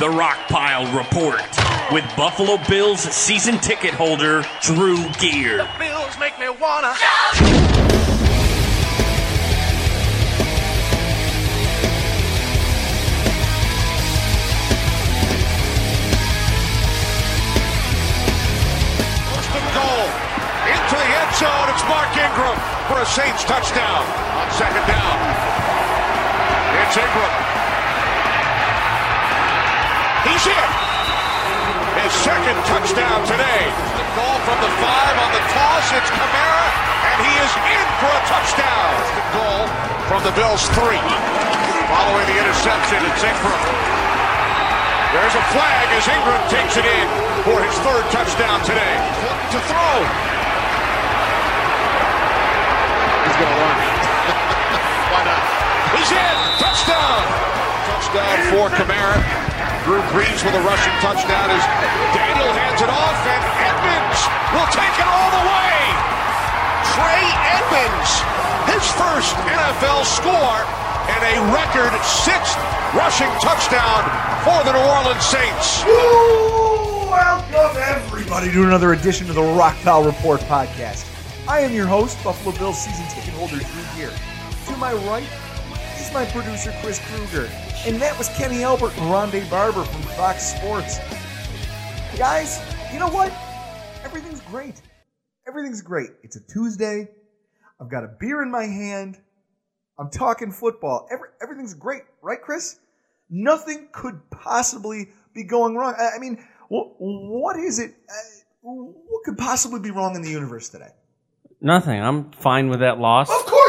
The Rockpile Report with Buffalo Bills season ticket holder Drew Gear. The Bills make me wanna. First and goal. Into the end zone. It's Mark Ingram for a Saints touchdown on second down. It's Ingram. He's in. His second touchdown today. The goal from the five on the toss. It's Kamara, and he is in for a touchdown. The goal from the Bills three. Following the interception, it's Ingram. There's a flag as Ingram takes it in for his third touchdown today. To throw. He's going to run. Why not? He's in. Touchdown. Touchdown for Kamara. Drew Brees with a rushing touchdown as Daniel hands it off, and Edmonds will take it all the way. Trey Edmonds, his first NFL score, and a record sixth rushing touchdown for the New Orleans Saints. Welcome, everybody, to another edition of the Rockpile Report podcast. I am your host, Buffalo Bills season ticket holder Drew Gear. To my right is my producer, Chris Kruger. And that was Kenny Albert and Rondé Barber from Fox Sports. Guys, you know what? Everything's great. Everything's great. It's a Tuesday. I've got a beer in my hand. I'm talking football. Every, everything's great, right, Chris? Nothing could possibly be going wrong. I, I mean, wh- what is it? Uh, what could possibly be wrong in the universe today? Nothing. I'm fine with that loss. Of course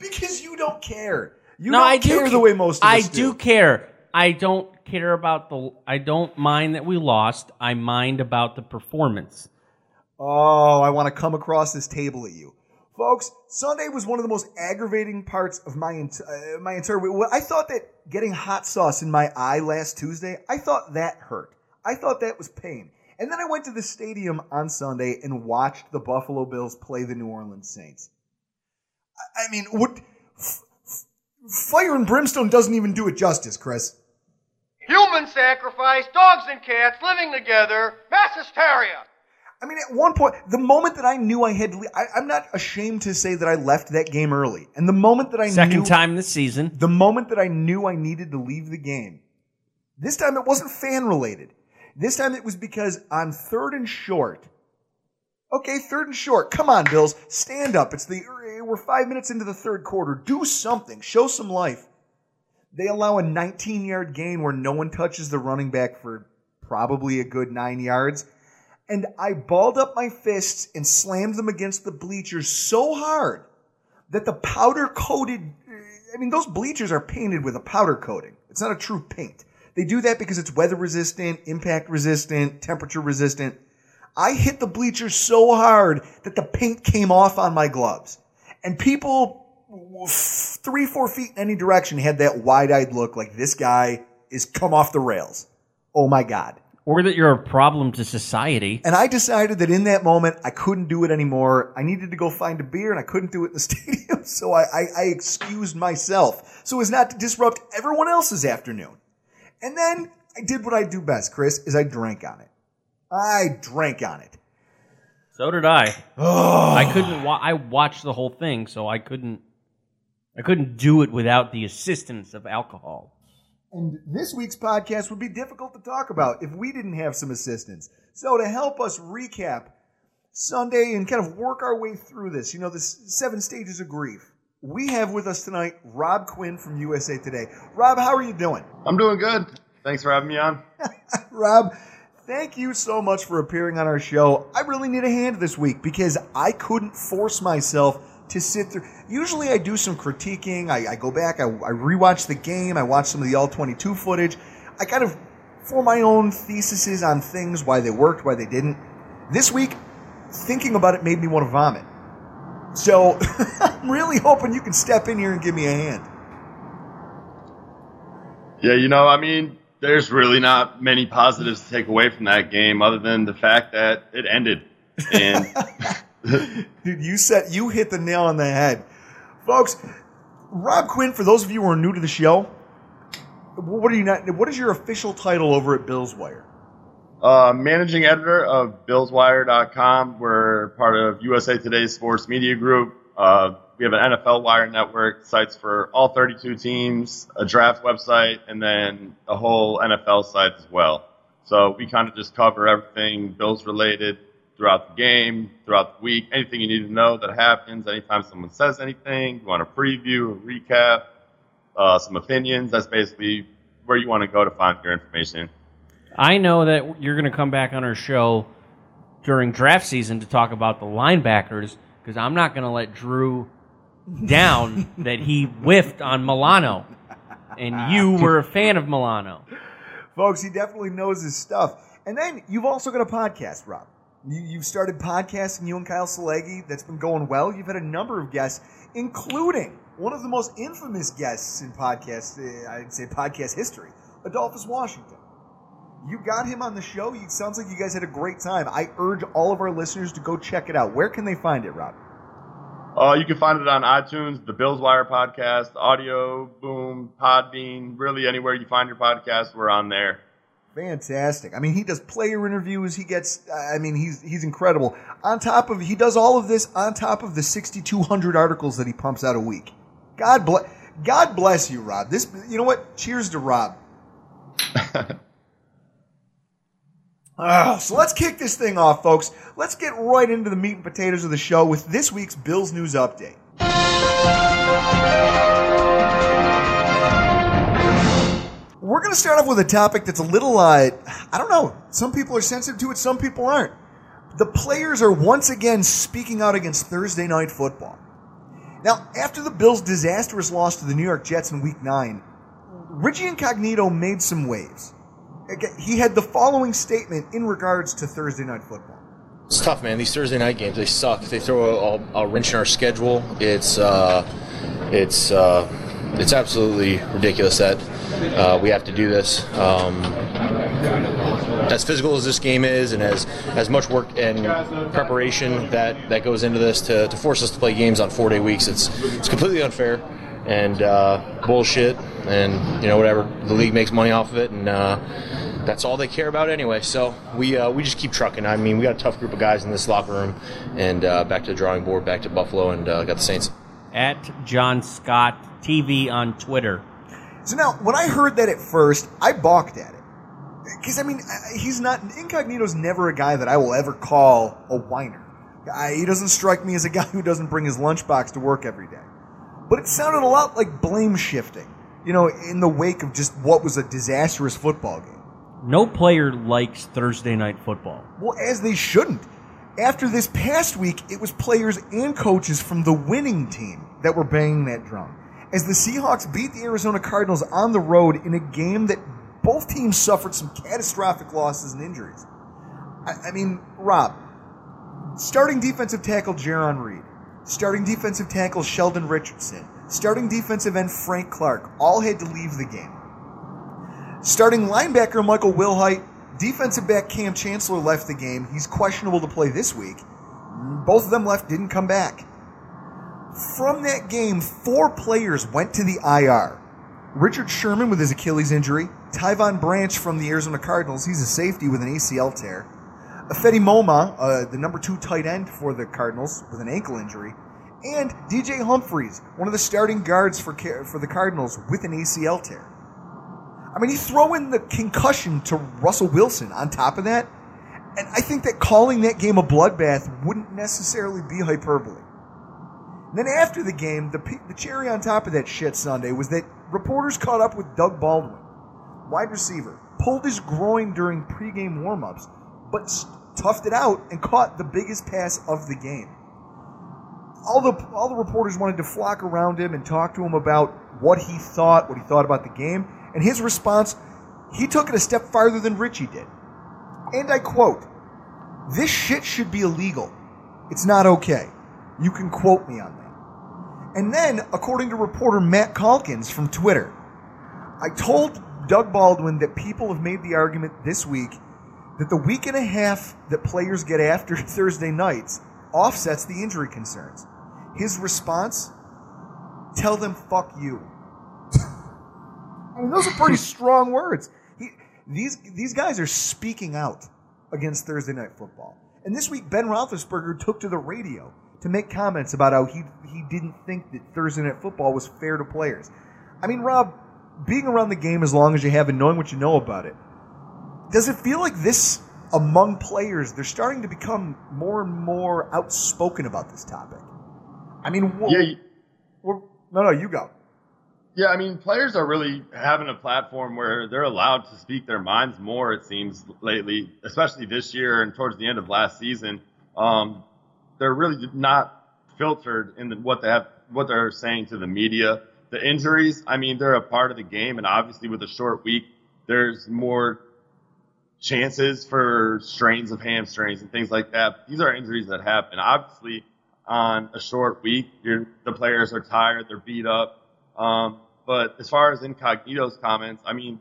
because you don't care. You no, don't I care do the way most of I us do care. I don't care about the. I don't mind that we lost. I mind about the performance. Oh, I want to come across this table at you. Folks, Sunday was one of the most aggravating parts of my ent- uh, my entire week. Well, I thought that getting hot sauce in my eye last Tuesday, I thought that hurt. I thought that was pain. And then I went to the stadium on Sunday and watched the Buffalo Bills play the New Orleans Saints. I, I mean, what f- f- fire and brimstone doesn't even do it justice, Chris. Human sacrifice, dogs and cats living together, mass hysteria. I mean, at one point, the moment that I knew I had to leave, I, I'm not ashamed to say that I left that game early. And the moment that I Second knew, time this season. the moment that I knew I needed to leave the game, this time it wasn't fan related. This time it was because on third and short. Okay, third and short. Come on, Bills, stand up. It's the we're five minutes into the third quarter. Do something. Show some life. They allow a 19 yard gain where no one touches the running back for probably a good nine yards. And I balled up my fists and slammed them against the bleachers so hard that the powder coated, I mean, those bleachers are painted with a powder coating. It's not a true paint. They do that because it's weather resistant, impact resistant, temperature resistant. I hit the bleachers so hard that the paint came off on my gloves. And people three, four feet in any direction had that wide eyed look like this guy is come off the rails. Oh my God. or that you're a problem to society. And I decided that in that moment, I couldn't do it anymore. I needed to go find a beer and I couldn't do it in the stadium. So I, I, I excused myself so as not to disrupt everyone else's afternoon. And then I did what I do best, Chris, is I drank on it. I drank on it. So did I. I couldn't. Wa- I watched the whole thing, so I couldn't. I couldn't do it without the assistance of alcohol. And this week's podcast would be difficult to talk about if we didn't have some assistance. So to help us recap Sunday and kind of work our way through this, you know, this seven stages of grief, we have with us tonight Rob Quinn from USA Today. Rob, how are you doing? I'm doing good. Thanks for having me on. Rob, thank you so much for appearing on our show. I really need a hand this week because I couldn't force myself to sit through. Usually I do some critiquing. I, I go back, I, I rewatch the game, I watch some of the all 22 footage. I kind of form my own theses on things, why they worked, why they didn't. This week, thinking about it made me want to vomit. So I'm really hoping you can step in here and give me a hand. Yeah, you know, I mean, there's really not many positives to take away from that game other than the fact that it ended. And Dude, you said you hit the nail on the head. Folks, Rob Quinn, for those of you who are new to the show, what are you not what is your official title over at Bills Wire? uh, managing editor of BillsWire.com. We're part of USA Today's sports media group. Uh, we have an NFL Wire network, sites for all 32 teams, a draft website, and then a whole NFL site as well. So we kind of just cover everything Bills related throughout the game, throughout the week, anything you need to know that happens, anytime someone says anything, you want a preview, a recap, uh, some opinions. That's basically where you want to go to find your information. I know that you're going to come back on our show during draft season to talk about the linebackers because I'm not going to let Drew down that he whiffed on Milano, and you were a fan of Milano. Folks, he definitely knows his stuff. And then you've also got a podcast, Rob. You, you've started podcasting, you and Kyle Silagyi. That's been going well. You've had a number of guests, including one of the most infamous guests in podcast, uh, I'd say podcast history, Adolphus Washington. You got him on the show. It sounds like you guys had a great time. I urge all of our listeners to go check it out. Where can they find it, Rob? Uh, you can find it on iTunes, the Bills Wire podcast, Audio Boom, Podbean, really anywhere you find your podcast, we're on there. Fantastic. I mean, he does player interviews. He gets. I mean, he's he's incredible. On top of he does all of this on top of the 6,200 articles that he pumps out a week. God bless. God bless you, Rob. This. You know what? Cheers to Rob. Ah, so let's kick this thing off, folks. Let's get right into the meat and potatoes of the show with this week's Bills News Update. We're going to start off with a topic that's a little, uh, I don't know. Some people are sensitive to it, some people aren't. The players are once again speaking out against Thursday night football. Now, after the Bills' disastrous loss to the New York Jets in Week 9, Richie Incognito made some waves. He had the following statement in regards to Thursday night football. It's tough, man. These Thursday night games, they suck. They throw a, a wrench in our schedule. It's uh, it's uh, it's absolutely ridiculous that uh, we have to do this. Um, as physical as this game is, and as as much work and preparation that, that goes into this to, to force us to play games on four day weeks, it's it's completely unfair and uh, bullshit. And you know whatever the league makes money off of it, and uh, that's all they care about anyway. So we uh, we just keep trucking. I mean, we got a tough group of guys in this locker room, and uh, back to the drawing board, back to Buffalo, and uh, got the Saints. At John Scott TV on Twitter. So now, when I heard that at first, I balked at it. Because, I mean, he's not, Incognito's never a guy that I will ever call a whiner. I, he doesn't strike me as a guy who doesn't bring his lunchbox to work every day. But it sounded a lot like blame shifting, you know, in the wake of just what was a disastrous football game. No player likes Thursday night football. Well, as they shouldn't. After this past week, it was players and coaches from the winning team that were banging that drum. As the Seahawks beat the Arizona Cardinals on the road in a game that both teams suffered some catastrophic losses and injuries. I, I mean, Rob, starting defensive tackle Jarran Reed, starting defensive tackle Sheldon Richardson, starting defensive end Frank Clark all had to leave the game. Starting linebacker Michael Wilhoite Defensive back Kam Chancellor left the game. He's questionable to play this week. Both of them left, didn't come back. From that game, four players went to the IR. Richard Sherman with his Achilles injury, Tyvon Branch from the Arizona Cardinals, he's a safety with an ACL tear. Fetty Momah, uh, the number two tight end for the Cardinals, with an ankle injury, and DJ Humphries, one of the starting guards for for the Cardinals, with an ACL tear. I mean, you throw in the concussion to Russell Wilson on top of that, and I think that calling that game a bloodbath wouldn't necessarily be hyperbole. And then after the game, the, the cherry on top of that shit Sunday was that reporters caught up with Doug Baldwin, wide receiver, pulled his groin during pregame warmups, but toughed it out and caught the biggest pass of the game. All the all the reporters wanted to flock around him and talk to him about what he thought, what he thought about the game, and his response, he took it a step farther than Richie did. And I quote, "This shit should be illegal. It's not okay. You can quote me on that." And then, according to reporter Matt Calkins from Twitter, I told Doug Baldwin that people have made the argument this week that the week and a half that players get after Thursday nights offsets the injury concerns. His response tell them fuck you. I mean, those are pretty strong words. He, these, these guys are speaking out against Thursday night football. And this week, Ben Roethlisberger took to the radio to make comments about how he, he didn't think that Thursday night football was fair to players. I mean, Rob, being around the game as long as you have and knowing what you know about it, does it feel like this among players they're starting to become more and more outspoken about this topic? I mean, yeah, you, no, no, you go. Yeah, I mean, players are really having a platform where they're allowed to speak their minds more. It seems lately, especially this year and towards the end of last season, um, they're really not filtered in the, what they have, what they're saying to the media. The injuries, I mean, they're a part of the game, and obviously with a short week, there's more chances for strains of hamstrings and things like that. These are injuries that happen. Obviously, on a short week, the players are tired, they're beat up. Um, but as far as Incognito's comments, I mean,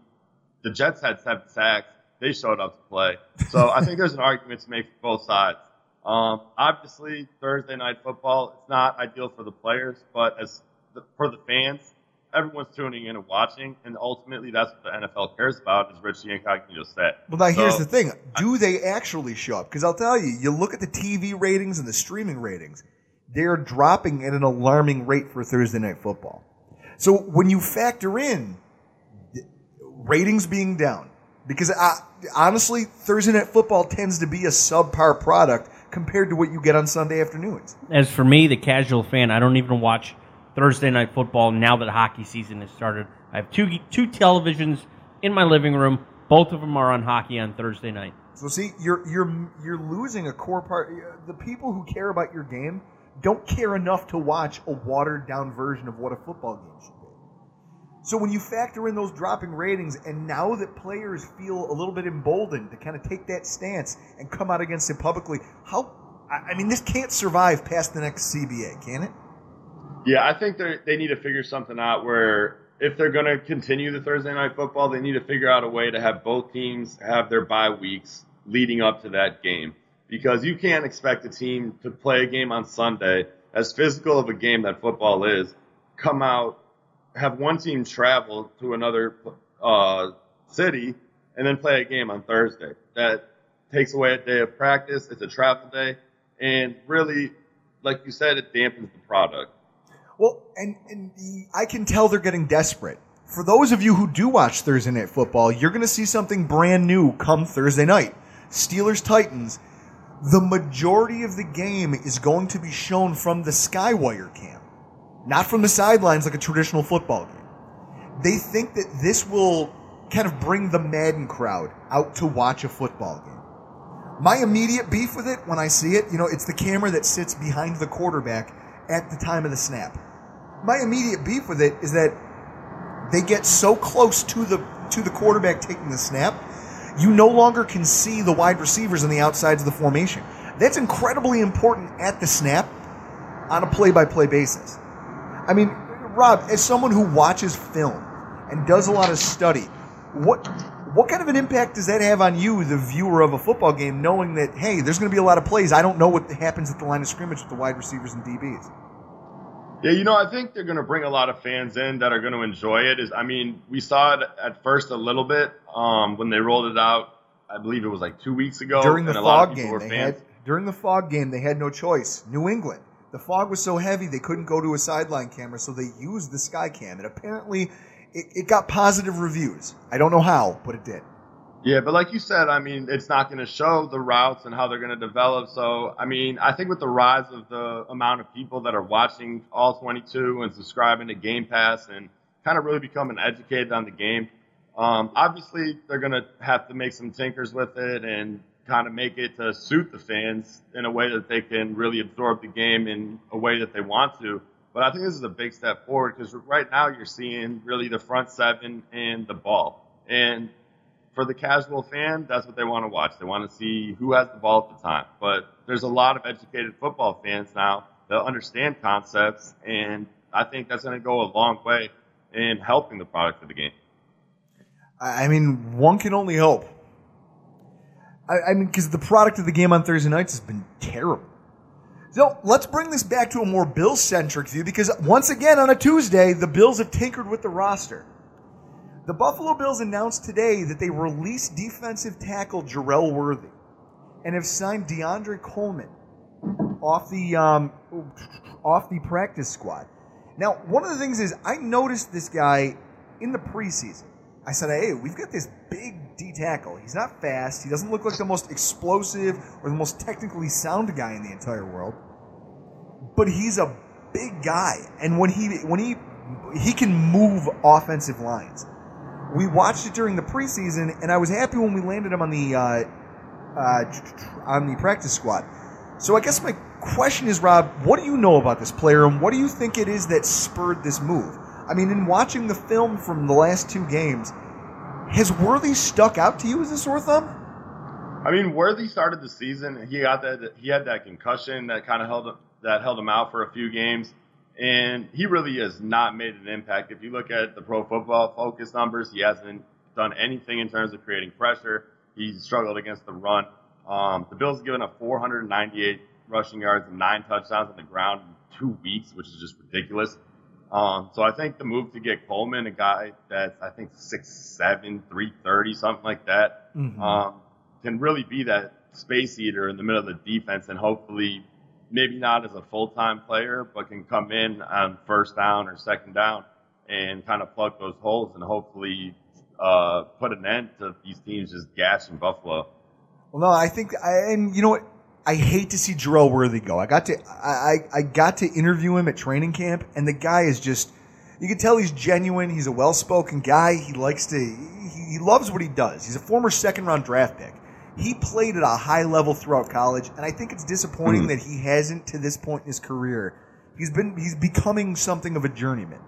the Jets had seven sacks. They showed up to play. So I think there's an argument to make for both sides. Um, obviously, Thursday night football, it's not ideal for the players, but as the, for the fans, everyone's tuning in and watching, and ultimately that's what the NFL cares about, as Richie Incognito said. Well, now here's the thing: do they actually show up? Because I'll tell you, you look at the TV ratings and the streaming ratings; they're dropping at an alarming rate for Thursday night football. So when you factor in ratings being down, because I, honestly, Thursday night football tends to be a subpar product compared to what you get on Sunday afternoons. As for me, the casual fan, I don't even watch Thursday night football now that hockey season has started. I have two two televisions in my living room. Both of them are on hockey on Thursday night. So see, you're you're you're losing a core part. The people who care about your game don't care enough to watch a watered down version of what a football game should be. So when you factor in those dropping ratings, and now that players feel a little bit emboldened to kind of take that stance and come out against it publicly, how I mean, this can't survive past the next CBA, can it? Yeah, I think they need to figure something out where if they're going to continue the Thursday night football, they need to figure out a way to have both teams have their bye weeks leading up to that game. Because you can't expect a team to play a game on Sunday, as physical of a game that football is, come out, have one team travel to another uh, city, and then play a game on Thursday. That takes away a day of practice. It's a travel day. And really, like you said, it dampens the product. Well, and, and the, I can tell they're getting desperate. For those of you who do watch Thursday Night Football, you're going to see something brand new come Thursday night. Steelers Titans. The majority of the game is going to be shown from the Skywire cam, not from the sidelines like a traditional football game. They think that this will kind of bring the Madden crowd out to watch a football game. My immediate beef with it when I see it, you know, it's the camera that sits behind the quarterback at the time of the snap my immediate beef with it is that they get so close to the to the quarterback taking the snap, you no longer can see the wide receivers on the outsides of the formation. That's incredibly important at the snap on a play-by-play basis. I mean, Rob, as someone who watches film and does a lot of study, what What kind of an impact does that have on you, the viewer of a football game, knowing that hey, there's going to be a lot of plays? I don't know what happens at the line of scrimmage with the wide receivers and DBs. Yeah, you know, I think they're going to bring a lot of fans in that are going to enjoy it. Is I mean, we saw it at first a little bit um, when they rolled it out. I believe it was like two weeks ago. During the and a lot of fog game, were they fans. had during the fog game they had no choice. New England. The fog was so heavy they couldn't go to a sideline camera, so they used the sky cam, and apparently it, it got positive reviews. I don't know how, but it did. Yeah, but like you said, I mean, it's not going to show the routes and how they're going to develop. So, I mean, I think with the rise of the amount of people that are watching all 22 and subscribing to Game Pass and kind of really becoming educated on the game, um, obviously they're going to have to make some tinkers with it and kind of make it to suit the fans in a way that they can really absorb the game in a way that they want to. But I think this is a big step forward because right now you're seeing really the front seven and the ball. And for the casual fan, that's what they want to watch. They want to see who has the ball at the time. But there's a lot of educated football fans now that understand concepts, and I think that's going to go a long way in helping the product of the game. I mean, one can only hope. I, I mean, because the product of the game on Thursday nights has been terrible. So let's bring this back to a more Bills centric view because once again on a Tuesday, the Bills have tinkered with the roster. The Buffalo Bills announced today that they released defensive tackle Jerel Worthy and have signed DeAndre Coleman off the um, off the practice squad. Now, one of the things is I noticed this guy in the preseason. I said, "Hey, we've got this big D tackle. He's not fast. He doesn't look like the most explosive or the most technically sound guy in the entire world, but he's a big guy. And when he when he he can move offensive lines. We watched it during the preseason, and I was happy when we landed him on the uh, uh, on the practice squad. So I guess my question is, Rob, what do you know about this player, and what do you think it is that spurred this move? I mean, in watching the film from the last two games, has Worthy stuck out to you as a sore thumb? I mean, Worthy started the season. He got that. He had that concussion that kind of held that held him out for a few games, and he really has not made an impact. If you look at the Pro Football Focus numbers, he hasn't done anything in terms of creating pressure. He's struggled against the run. Um, the Bills have given up 498 rushing yards and nine touchdowns on the ground in two weeks, which is just ridiculous. Um, so I think the move to get Coleman, a guy that's I think six seven, three thirty, something like that, Mhm. um, can really be that space eater in the middle of the defense, and hopefully, maybe not as a full time player, but can come in on first down or second down and kind of plug those holes, and hopefully uh, put an end to these teams just gashing Buffalo. Well, no, I think, I, and you know what? I hate to see Jerel Worthy go. I got to, I, I got to interview him at training camp, and the guy is just, you can tell he's genuine. He's a well-spoken guy. He likes to, he, he loves what he does. He's a former second-round draft pick. He played at a high level throughout college, and I think it's disappointing hmm. that he hasn't to this point in his career. He's been, he's becoming something of a journeyman.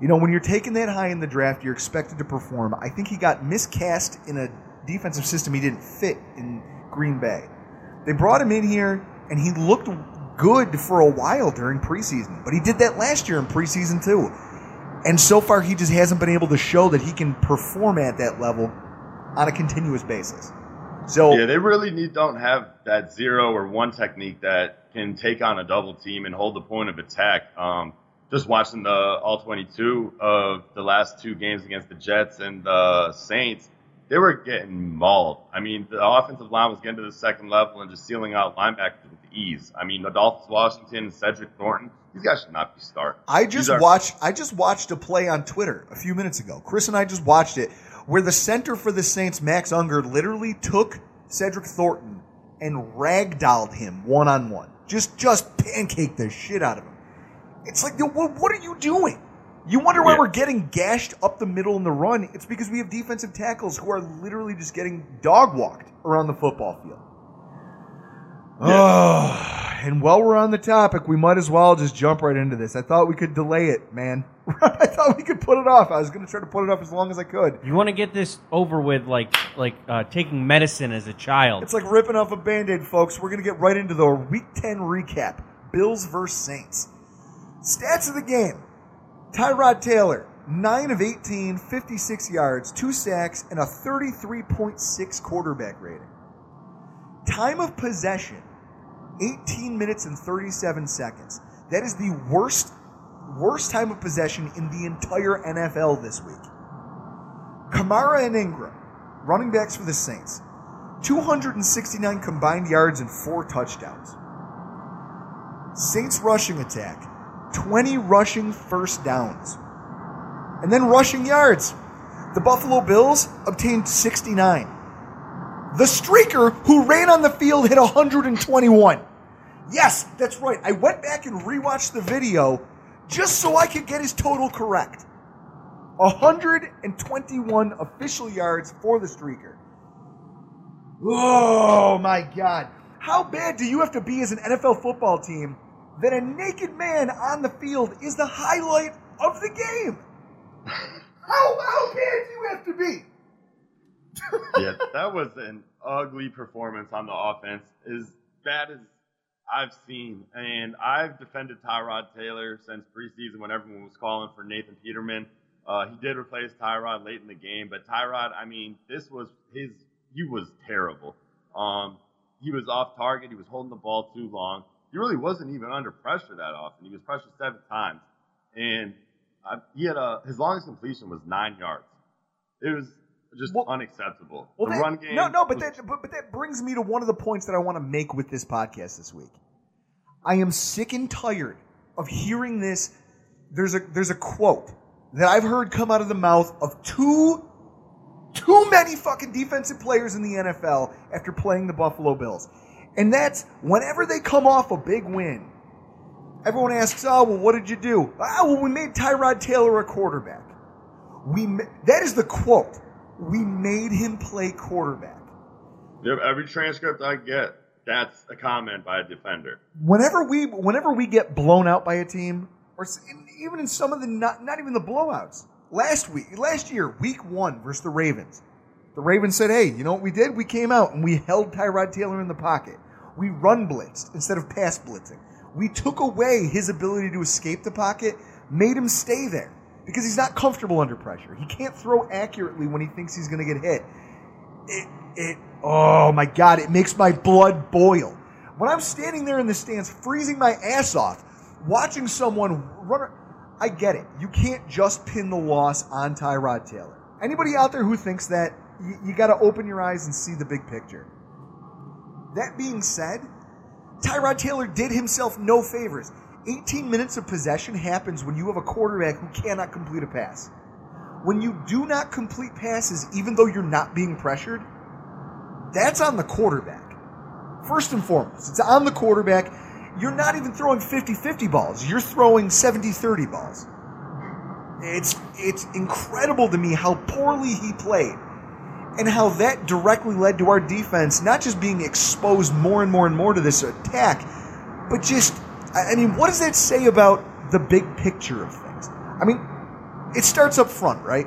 You know, when you're taken that high in the draft, you're expected to perform. I think he got miscast in a defensive system he didn't fit in Green Bay. They brought him in here, and he looked good for a while during preseason, but he did that last year in preseason too. And so far, he just hasn't been able to show that he can perform at that level on a continuous basis. So yeah, they really need don't have that zero or one technique that can take on a double team and hold the point of attack. Um, just watching the all 22 of the last two games against the Jets and the Saints, they were getting mauled. I mean, the offensive line was getting to the second level and just sealing out linebackers with ease. I mean, Adolphus Washington and Cedric Thornton, these guys should not be starting. I just are- watched. I just watched a play on Twitter a few minutes ago. Chris and I just watched it, where the center for the Saints, Max Unger, literally took Cedric Thornton and ragdolled him one on one. Just, just pancaked the shit out of him. It's like, yo, what, what are you doing? You wonder why Yeah. we're getting gashed up the middle in the run. It's because we have defensive tackles who are literally just getting dog walked around the football field. Oh, and while we're on the topic, we might as well just jump right into this. I thought we could delay it, man. I thought we could put it off. I was going to try to put it off as long as I could. You want to get this over with, like like uh, taking medicine as a child. It's like ripping off a band aid, folks. We're going to get right into the Week 10 recap Bills versus Saints. Stats of the game Tyrod Taylor, 9 of 18, 56 yards, 2 sacks, and a 33.6 quarterback rating. Time of possession 18 minutes and 37 seconds. That is the worst worst time of possession in the entire NFL this week. Kamara and Ingram, running backs for the Saints, 269 combined yards and 4 touchdowns. Saints rushing attack, 20 rushing first downs. And then rushing yards. The Buffalo Bills obtained 69. The streaker who ran on the field hit 121. Yes, that's right. I went back and rewatched the video just so I could get his total correct. 121 official yards for the streaker. Oh my God. How bad do you have to be as an NFL football team that a naked man on the field is the highlight of the game? How, how bad do you have to be? yeah, that was an ugly performance on the offense. As bad as I've seen. And I've defended Tyrod Taylor since preseason when everyone was calling for Nathan Peterman. Uh, he did replace Tyrod late in the game, but Tyrod, I mean, this was his, he was terrible. Um, he was off target. He was holding the ball too long. He really wasn't even under pressure that often. He was pressured seven times. And I, he had a, his longest completion was nine yards. It was just well, unacceptable. Well, the that, run game. No, no, but that but, but that brings me to one of the points that I want to make with this podcast this week. I am sick and tired of hearing this. There's a there's a quote that I've heard come out of the mouth of two too many fucking defensive players in the NFL after playing the Buffalo Bills. And that's whenever they come off a big win, everyone asks, "Oh, well, what did you do?" "Ah, well, we made Tyrod Taylor a quarterback." We that is the quote we made him play quarterback. Every transcript I get, that's a comment by a defender. Whenever we whenever we get blown out by a team, or even in some of the not not even the blowouts. Last week, last year, week one versus the Ravens, the Ravens said, "Hey, you know what we did? We came out and we held Tyrod Taylor in the pocket. We run blitzed instead of pass blitzing. We took away his ability to escape the pocket, made him stay there." Because he's not comfortable under pressure. He can't throw accurately when he thinks he's going to get hit. It, it, oh my God, it makes my blood boil. When I'm standing there in the stands, freezing my ass off, watching someone run, I get it. You can't just pin the loss on Tyrod Taylor. Anybody out there who thinks that, you, you got to open your eyes and see the big picture. That being said, Tyrod Taylor did himself no favors. 18 minutes of possession happens when you have a quarterback who cannot complete a pass. When you do not complete passes, even though you're not being pressured, that's on the quarterback. First and foremost, it's on the quarterback. You're not even throwing 50 50 balls, you're throwing 70 30 balls. It's, it's incredible to me how poorly he played and how that directly led to our defense not just being exposed more and more and more to this attack, but just I mean, what does that say about the big picture of things? I mean, it starts up front, right?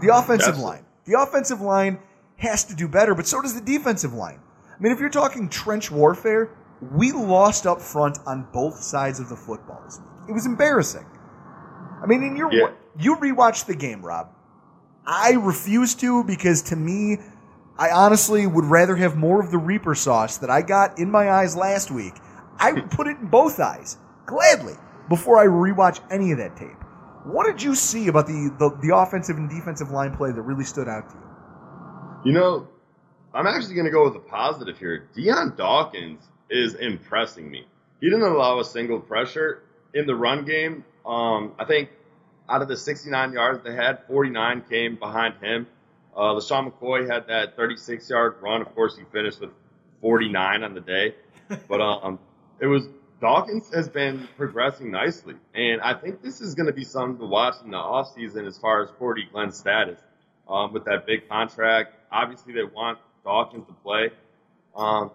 The offensive line. The offensive line has to do better, but so does the defensive line. I mean, if you're talking trench warfare, we lost up front on both sides of the football. It was embarrassing. I mean, in your yeah. you rewatched the game, Rob. I refuse to because to me, I honestly would rather have more of the Reaper sauce that I got in my eyes last week I would put it in both eyes gladly before I rewatch any of that tape. What did you see about the, the, the offensive and defensive line play that really stood out to you? You know, I'm actually going to go with a positive here. Dion Dawkins is impressing me. He didn't allow a single pressure in the run game. Um, I think out of the 69 yards they had, 49 came behind him. Uh, LeSean McCoy had that 36 yard run. Of course, he finished with 49 on the day. But um, it was Dawkins has been progressing nicely, and I think this is going to be something to watch in the offseason as far as Cordy Glenn's status um, with that big contract. Obviously, they want Dawkins to play, um,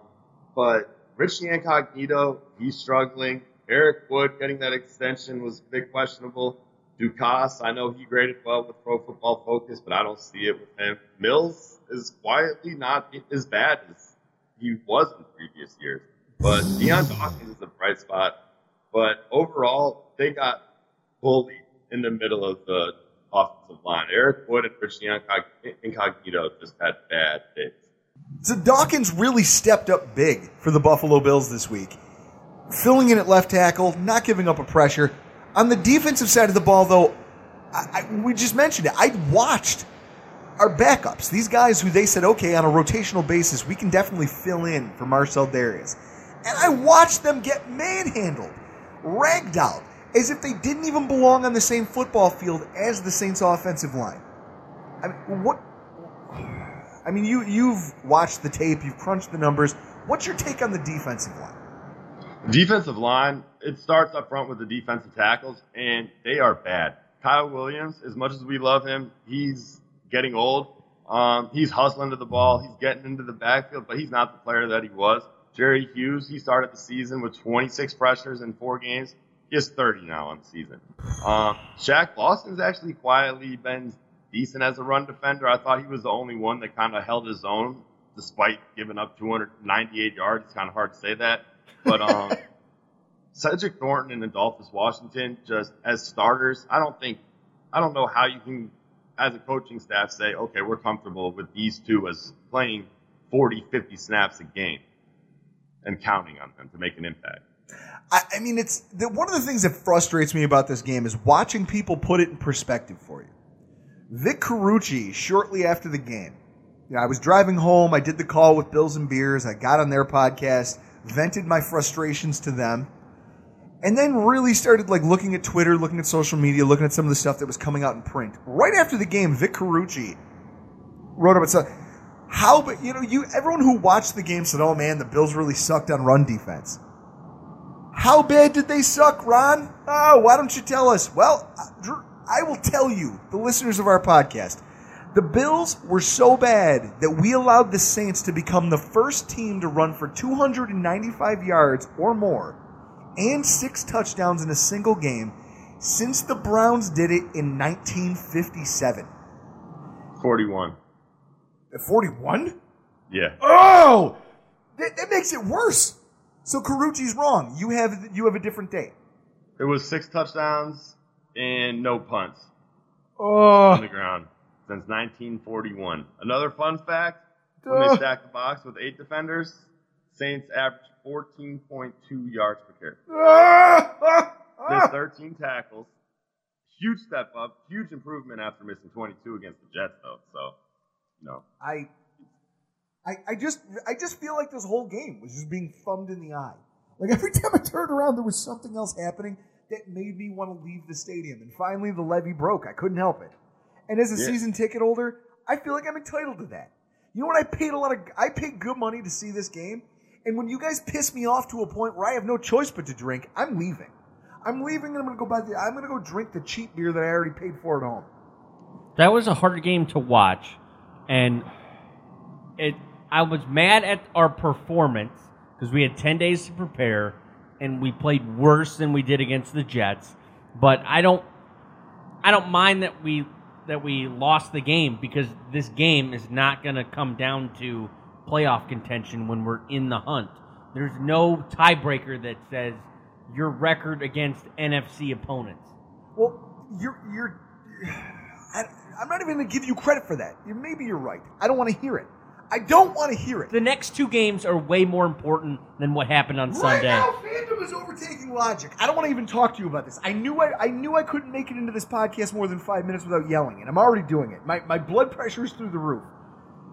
but Richie Incognito, he's struggling. Eric Wood getting that extension was a bit questionable. Ducasse, I know he graded well with Pro Football Focus, but I don't see it with him. Mills is quietly not as bad as he was in previous years. But Dion Dawkins is a bright spot. But overall, they got bullied in the middle of the offensive line. Eric Wood and Christian Incognito just had bad days. So Dawkins really stepped up big for the Buffalo Bills this week. Filling in at left tackle, not giving up a pressure. On the defensive side of the ball, though, I, I, we just mentioned it. I watched our backups, these guys who they said, okay, on a rotational basis, we can definitely fill in for Marcel Dareus. And I watched them get manhandled, ragdolled, as if they didn't even belong on the same football field as the Saints offensive line. I mean, what? I mean, you you've watched the tape, you've crunched the numbers. What's your take on the defensive line? Defensive line, it starts up front with the defensive tackles, and they are bad. Kyle Williams, as much as we love him, he's getting old. Um, he's hustling to the ball, he's getting into the backfield, but he's not the player that he was. Jerry Hughes, he started the season with 26 pressures in four games. He has 30 now on the season. Um, Shaq Lawson's actually quietly been decent as a run defender. I thought he was the only one that kind of held his own despite giving up 298 yards. It's kind of hard to say that. But um, Cedric Thornton and Adolphus Washington, just as starters, I don't think, I don't know how you can, as a coaching staff, say, okay, we're comfortable with these two as playing 40, 50 snaps a game and counting on them to make an impact. I, I mean, it's the, one of the things that frustrates me about this game is watching people put it in perspective for you. Vic Carucci, shortly after the game, you know, I was driving home. I did the call with Bills and Beers. I got on their podcast, vented my frustrations to them, and then really started like looking at Twitter, looking at social media, looking at some of the stuff that was coming out in print. Right after the game, Vic Carucci wrote about stuff. How, but you know, you everyone who watched the game said, "Oh man, the Bills really sucked on run defense." How bad did they suck, Ron? Oh, why don't you tell us? Well, uh, I will tell you, the listeners of our podcast, the Bills were so bad that we allowed the Saints to become the first team to run for 295 yards or more and six touchdowns in a single game since the Browns did it in 1957. 41. 41? Yeah. Oh! That, that makes it worse. So Carucci's wrong. You have you have a different date. It was six touchdowns and no punts oh. on the ground since 1941. Another fun fact: when they stacked the box with eight defenders, Saints averaged 14.2 yards per carry. Ah! There's ah! 13 tackles. Huge step up, huge improvement after missing 22 against the Jets, though. So, no. I I, I just I just feel like this whole game was just being thumbed in the eye. Like every time I turned around, there was something else happening that made me want to leave the stadium. And finally, the levee broke. I couldn't help it. And as a Yeah. season ticket holder, I feel like I'm entitled to that. You know what? I paid a lot of I paid good money to see this game. And when you guys piss me off to a point where I have no choice but to drink, I'm leaving. I'm leaving, and I'm going to go buy the. I'm going to go drink the cheap beer that I already paid for at home. That was a hard game to watch, and it. I was mad at our performance because we had ten days to prepare, and we played worse than we did against the Jets. But I don't, I don't mind that we that we lost the game because this game is not going to come down to playoff contention when we're in the hunt. There's no tiebreaker that says your record against NFC opponents. Well, you're you're. I, I'm not even going to give you credit for that. You, maybe you're right. I don't want to hear it. I don't want to hear it. The next two games are way more important than what happened on Right Sunday. now, fandom is overtaking logic. I don't want to even talk to you about this. I knew I, I knew I couldn't make it into this podcast more than five minutes without yelling, and I'm already doing it. My my blood pressure is through the roof.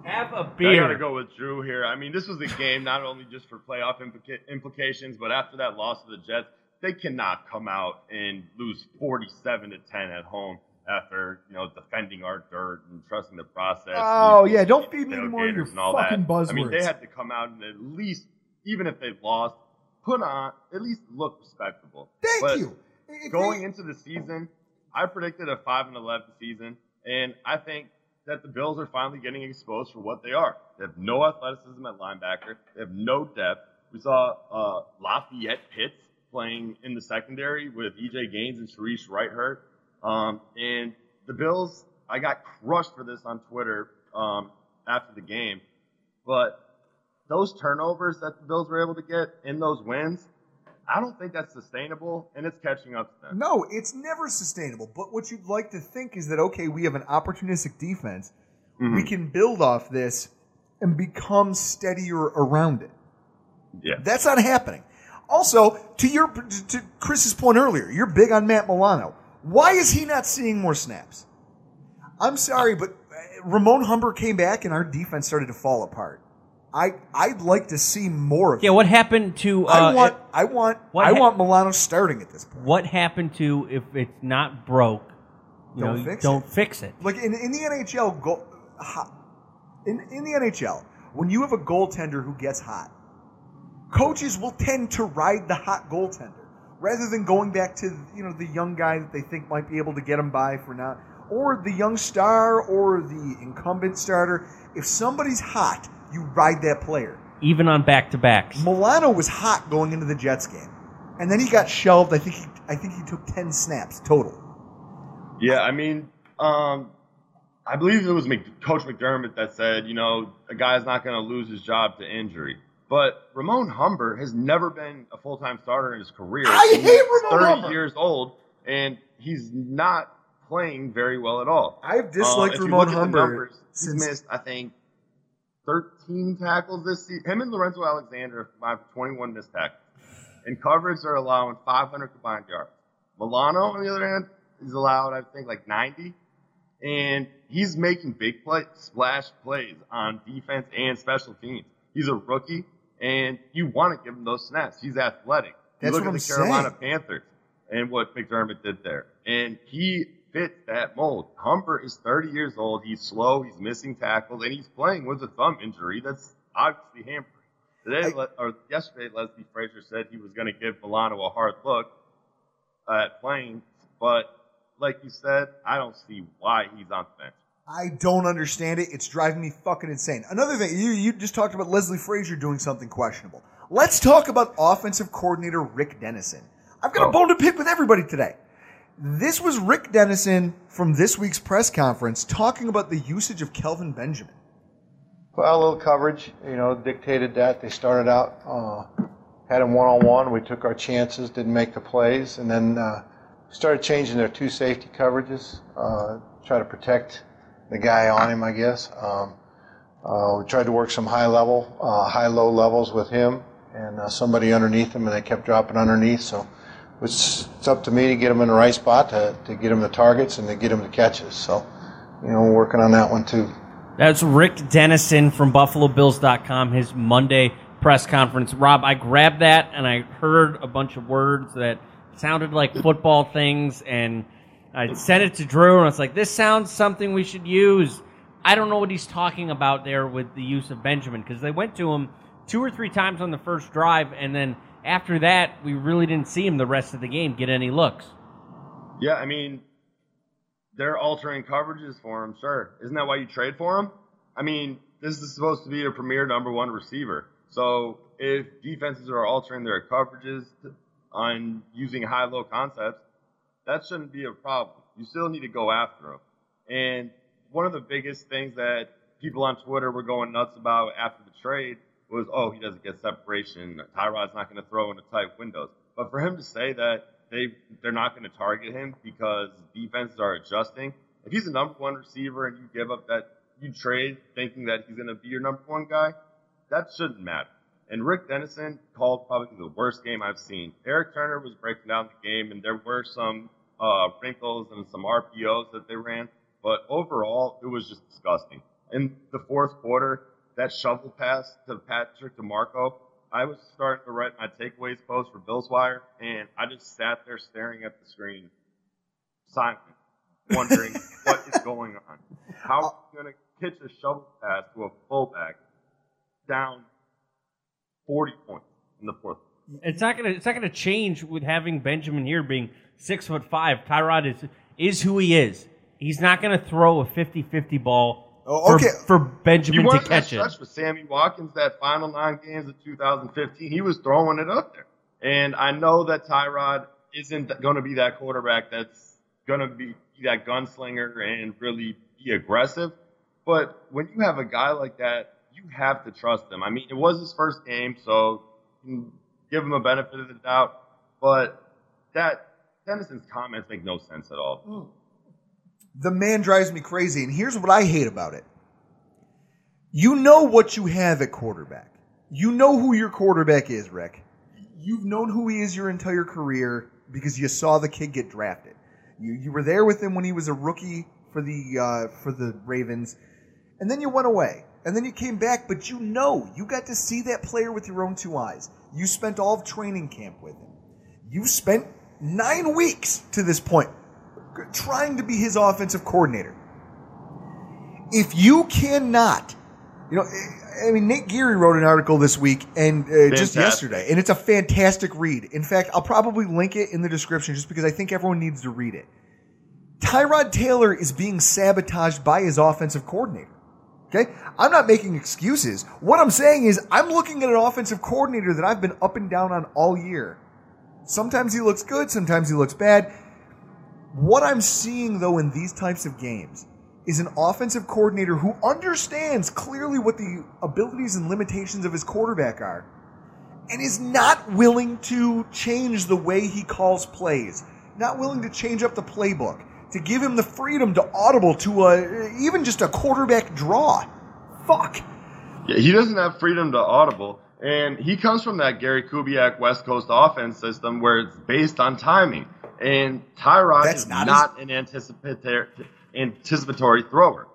Have a I beer. I gotta go with Drew here. I mean, this was a game not only just for playoff implica- implications, but after that loss to the Jets, they cannot come out and lose 47 to 10 at home after you know defending our dirt and trusting the process. Oh, yeah, don't feed me more of your and all fucking that. I mean, they had to come out and at least, even if they've lost, put on at least look respectable. Thank But you. If going they- into the season, I predicted a five and eleven season, and I think that the Bills are finally getting exposed for what they are. They have no athleticism at linebacker. They have no depth. We saw uh, Lafayette Pitts playing in the secondary with EJ Gaines and Shareece Wright hurt. Um, and the Bills, I got crushed for this on Twitter um, after the game, but those turnovers that the Bills were able to get in those wins, I don't think that's sustainable, and it's catching up to them. No, it's never sustainable. But what you'd like to think is that okay, we have an opportunistic defense. Mhm. We can build off this and become steadier around it. Yeah. That's not happening. Also, to your to Chris's point earlier, you're big on Matt Milano. Why is he not seeing more snaps? I'm sorry, but uh, Ramon Humber came back and our defense started to fall apart. I I'd like to see more of. Yeah, what happened to? Uh, I want I want I ha- want Milano starting at this point. What happened to if it's not broke? You Don't know, fix don't it. fix it. Like in, in the NHL, go, in in the NHL, when you have a goaltender who gets hot, coaches will tend to ride the hot goaltender rather than going back to you know the young guy that they think might be able to get them by for now, or the young star or the incumbent starter. If somebody's hot, you ride that player. Even on back to backs. Milano was hot going into the Jets game, and then he got shelved. I think he I think he took ten snaps total. Yeah, I mean, um, I believe it was Coach McDermott that said, you know, a guy's not going to lose his job to injury. But Ramon Humber has never been a full time starter in his career. I He's hate Ramon 30 Humber. years old, and he's not playing very well at all. I've disliked Uh, if you Ramon look at the Humber numbers, he's since- missed, I think, 13 tackles this season. Him and Lorenzo Alexander have combined for 21 missed tackles. And coverage, they're allowing 500 combined yards. Milano, on the other hand, is allowed, I think, like 90. And he's making big play, splash plays on defense and special teams. He's a rookie, and you want to give him those snaps. He's athletic. You That's look what at I'm the Carolina saying. Panthers and what McDermott did there. And he fits that mold. Humber is 30 years old. He's slow. He's missing tackles, and he's playing with a thumb injury that's obviously hampering. Today, Le- or yesterday, Leslie Frazier said he was going to give Milano a hard look at playing, but like you said, I don't see why he's on the bench. I don't understand it. It's driving me fucking insane. Another thing, you, you just talked about Leslie Frazier doing something questionable. Let's talk about offensive coordinator Rick Dennison. I've got a bone to pick with everybody today. This was Rick Dennison from this week's press conference talking about the usage of Kelvin Benjamin. Well, a little coverage, you know, dictated that. They started out, uh, had him one on one. We took our chances, didn't make the plays, and then uh, started changing their two safety coverages, uh, try to protect the guy on him, I guess. Um, uh, we tried to work some high level, uh, high low levels with him, and uh, somebody underneath him, and they kept dropping underneath. So it's, it's up to me to get him in the right spot, to, to get him the targets, and to get him the catches. So, you know, we're working on that one too. That's Rick Dennison from BuffaloBills.com, his Monday press conference. Rob, I grabbed that and I heard a bunch of words that sounded like football things, and I sent it to Drew, and it's like, this sounds something we should use. I don't know what he's talking about there with the use of Benjamin, because they went to him two or three times on the first drive, and then after that, we really didn't see him the rest of the game get any looks. Yeah, I mean, they're altering coverages for him, sure. Isn't that why you trade for him? I mean, this is supposed to be a premier number one receiver. So if defenses are altering their coverages on using high low concepts, that shouldn't be a problem. You still need to go after him. And one of the biggest things that people on Twitter were going nuts about after the trade was, oh, he doesn't get separation. Tyrod's not going to throw into tight windows. But for him to say that they they're not going to target him because defenses are adjusting. If he's a number one receiver and you give up that you trade thinking that he's going to be your number one guy, that shouldn't matter. And Rick Dennison called probably the worst game I've seen. Eric Turner was breaking down the game, and there were some uh, wrinkles and some RPOs that they ran, but overall it was just disgusting. In the fourth quarter, that shovel pass to Patrick DiMarco, I was starting to write my takeaways post for Bills Wire, and I just sat there staring at the screen, silent, wondering what is going on. How are you going to pitch a shovel pass to a fullback down 40 points in the fourth? It's not gonna. It's not gonna change with having Benjamin here being six foot five. Tyrod is is who he is. He's not gonna throw a 50-50 ball Oh, for, okay. for Benjamin you to watched that catch it. stretch with Sammy Watkins that final nine games of 2015. He was throwing it up there, and I know that Tyrod isn't going to be that quarterback that's going to be that gunslinger and really be aggressive. But when you have a guy like that, you have to trust him. I mean, it was his first game, so give him a benefit of the doubt. But that Dennison's comments make no sense at all. The man drives me crazy, and here's what I hate about it. You know what you have at quarterback. You know who your quarterback is, Rick. You've known who he is your entire career because you saw the kid get drafted. You you were there with him when he was a rookie for the uh, for the Ravens, and then you went away, and then you came back. But you know you got to see that player with your own two eyes. You spent all of training camp with him. You spent nine weeks to this point trying to be his offensive coordinator. If you cannot, you know, I mean, Nate Geary wrote an article this week and uh, just yesterday, and it's a fantastic read. In fact, I'll probably link it in the description just because I think everyone needs to read it. Tyrod Taylor is being sabotaged by his offensive coordinator. Okay? I'm not making excuses. What I'm saying is, I'm looking at an offensive coordinator that I've been up and down on all year. Sometimes he looks good, sometimes he looks bad. What I'm seeing, though, in these types of games is an offensive coordinator who understands clearly what the abilities and limitations of his quarterback are and is not willing to change the way he calls plays, not willing to change up the playbook, to give him the freedom to audible to a, even just a quarterback draw. Fuck. Yeah, he doesn't have freedom to audible. And he comes from that Gary Kubiak West Coast offense system where it's based on timing. And Tyrod That's is not not, an anticipatory, anticipatory thrower.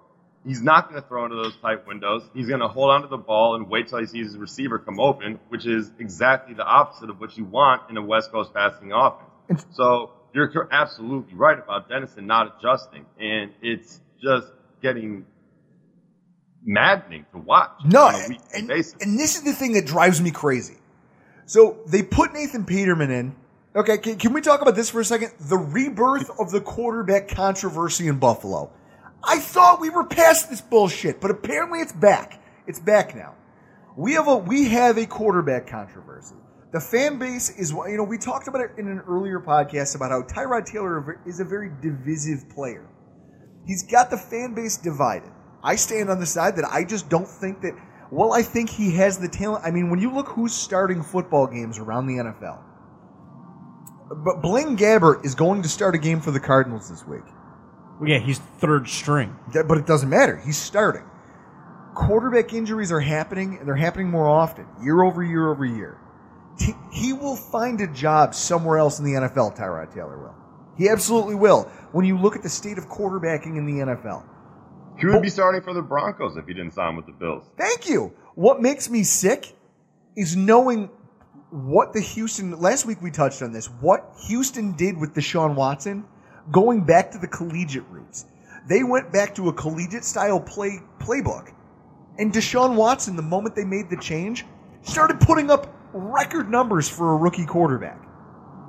He's not going to throw into those tight windows. He's going to hold onto the ball and wait till he sees his receiver come open, which is exactly the opposite of what you want in a West Coast passing offense. So you're absolutely right about Dennison not adjusting, and it's just getting maddening to watch. No, and, and this is the thing that drives me crazy. So they put Nathan Peterman in. Okay, can, can we talk about this for a second? The rebirth of the quarterback controversy in Buffalo. I thought we were past this bullshit, but apparently it's back. It's back now. We have a we have a quarterback controversy. The fan base is you know we talked about it in an earlier podcast about how Tyrod Taylor is a very divisive player. He's got the fan base divided. I stand on the side that I just don't think that. Well, I think he has the talent. I mean, when you look who's starting football games around the NFL, but Blaine Gabbert is going to start a game for the Cardinals this week. Well, yeah, he's third string. That- But it doesn't matter. He's starting. Quarterback injuries are happening, and they're happening more often, year over year over year. T- He will find a job somewhere else in the NFL, Tyrod Taylor will. He absolutely will. When you look at the state of quarterbacking in the NFL. He would be starting for the Broncos if he didn't sign with the Bills. Thank you. What makes me sick is knowing what the Houston last week we touched on this. What Houston did with Deshaun Watson, going back to the collegiate roots. They went back to a collegiate style play playbook. And Deshaun Watson, the moment they made the change, started putting up record numbers for a rookie quarterback.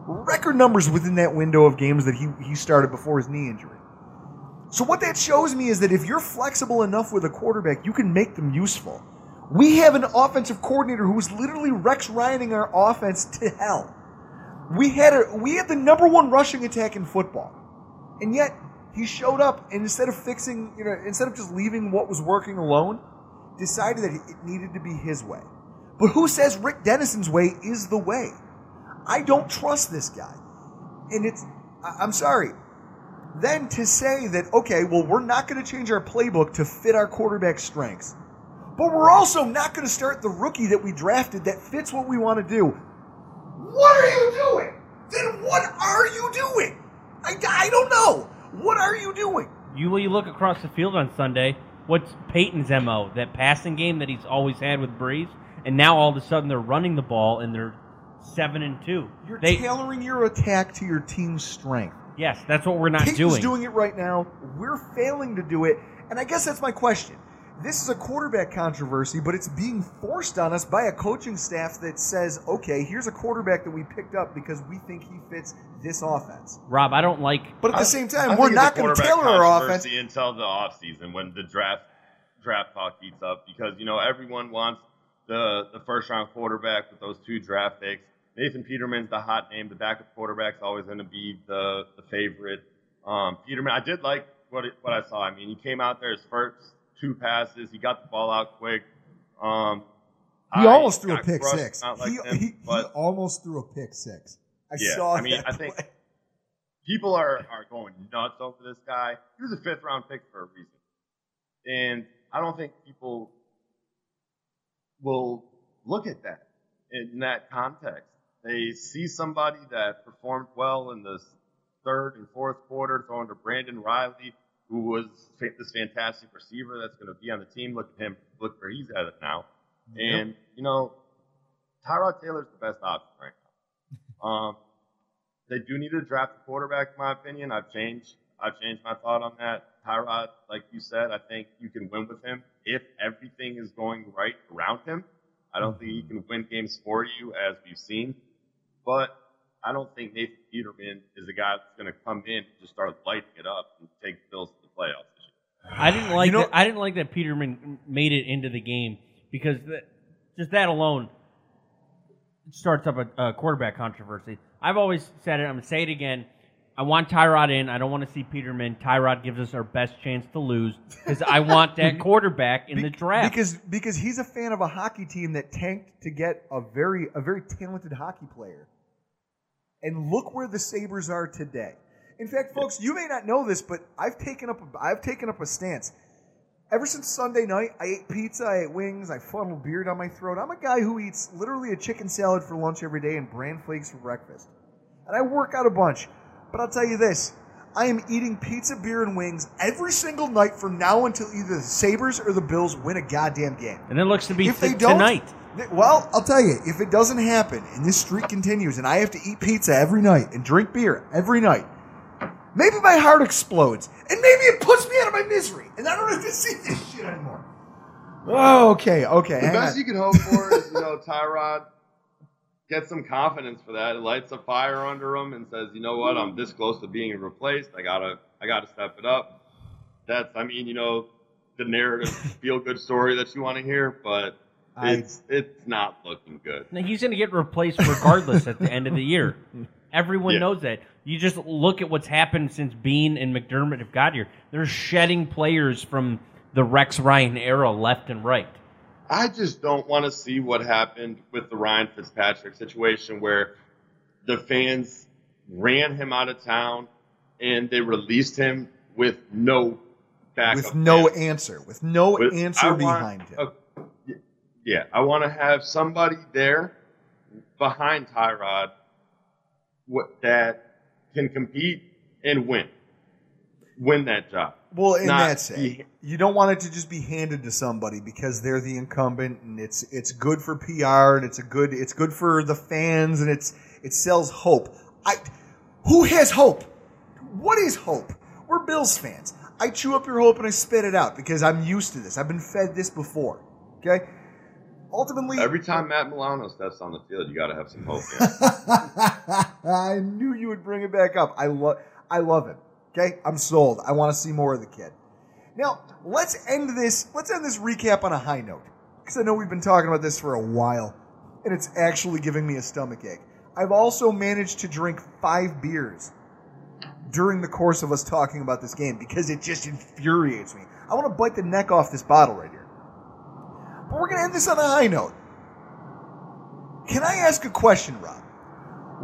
Record numbers within that window of games that he, he started before his knee injury. So what that shows me is that if you're flexible enough with a quarterback, you can make them useful. We have an offensive coordinator who's literally Rex Ryaning our offense to hell. We had a we had the number one rushing attack in football, and yet he showed up and instead of fixing, you know, instead of just leaving what was working alone, decided that it needed to be his way. But who says Rick Dennison's way is the way? I don't trust this guy, and it's I'm sorry. Then to say that okay, well, we're not going to change our playbook to fit our quarterback strengths. But we're also not going to start the rookie that we drafted that fits what we want to do. What are you doing? Then what are you doing? I, I don't know. What are you doing? You you look across the field on Sunday. What's Payton's mo? That passing game that he's always had with Brees, and now all of a sudden they're running the ball and they're seven and two. You're They- tailoring your attack to your team's strength. yes, that's what we're not Payton's doing. doing it right now. We're failing to do it. And I guess that's my question. This is a quarterback controversy, but it's being forced on us by a coaching staff that says, okay, here's a quarterback that we picked up because we think he fits this offense. Rob, I don't like. But at the same time, think we're not going to tailor our offense. until the offseason when the draft draft talk heats up because you know everyone wants the the first round quarterback with those two draft picks. Nathan Peterman's the hot name. The backup quarterback's always going to be the the favorite. Um, Peterman, I did like what it, what I saw. I mean, he came out there his first two passes. He got the ball out quick. Um, He almost threw a pick six. Like he, him, he, he almost threw a pick six. I yeah, saw I mean, that I think play. people are, are going nuts over this guy. He was a fifth round pick for a reason. And I don't think people will look at that in that context. They see somebody that performed well in the third and fourth quarter, throwing to Brandon Reilly, who was this fantastic receiver that's going to be on the team. Look at him, look where he's at it now. And, you know, Tyrod Taylor's the best option right now. Um, they do need to draft a quarterback, in my opinion. I've changed. I've changed my thought on that. Tyrod, like you said, I think you can win with him if everything is going right around him. I don't think he mm-hmm. can win games for you, as we've seen. But I don't think Nathan Peterman is a guy that's going to come in and just start lighting it up and take the Bills to the playoffs. I didn't like You know- that. I didn't like that Peterman made it into the game because that, just that alone starts up a, a quarterback controversy. I've always said it. I'm gonna say it again. I want Tyrod in. I don't want to see Peterman. Tyrod gives us our best chance to lose because I want that quarterback in the draft. because because he's a fan of a hockey team that tanked to get a very a very talented hockey player. And look where the Sabres are today. In fact, folks, you may not know this, but I've taken up a, I've taken up a stance. Ever since Sunday night, I ate pizza, I ate wings, I funneled beer down my throat. I'm a guy who eats literally a chicken salad for lunch every day and bran flakes for breakfast. And I work out a bunch. But I'll tell you this I am eating pizza, beer, and wings every single night from now until either the Sabres or the Bills win a goddamn game. and it looks to be If they don't, tonight. th- well, I'll tell you, if it doesn't happen and this streak continues and I have to eat pizza every night and drink beer every night, maybe my heart explodes and maybe it puts me out of my misery and I don't have to see this shit anymore. Oh, okay, okay. The hang best on. you can hope for is, you know, Tyrod gets some confidence for that. It lights a fire under him and says, you know what, I'm this close to being replaced. I gotta, I gotta step it up. That's, I mean, you know, the narrative feel good story that you want to hear, but I- it's it's not looking good. Now, he's going to get replaced regardless at the end of the year. Everyone Yeah. knows that. You just look at what's happened since Beane and McDermott have got here. They're shedding players from the Rex Ryan era left and right. I just don't want to see what happened with the Ryan Fitzpatrick situation where the fans ran him out of town and they released him with no backup. with no plan. answer, with no With- answer I behind him. y- yeah, I want to have somebody there behind Tyrod that can compete and win, win that job. Well, and that's it. You don't want it to just be handed to somebody because they're the incumbent, and it's it's good for PR, and it's a good it's good for the fans, and it's it sells hope. I who has hope? What is hope? We're Bills fans. I chew up your hope and I spit it out because I'm used to this. I've been fed this before. Okay. Ultimately, Every time Matt Milano steps on the field, you got to have some hope. Yeah. I knew you would bring it back up. I love I love him. Okay? I'm sold. I want to see more of the kid. Now, let's end this let's end this recap on a high note. Because I know we've been talking about this for a while, and it's actually giving me a stomach ache. I've also managed to drink five beers during the course of us talking about this game because it just infuriates me. I want to bite the neck off this bottle right here. But we're gonna end this on a high note. Can I ask a question, Rob?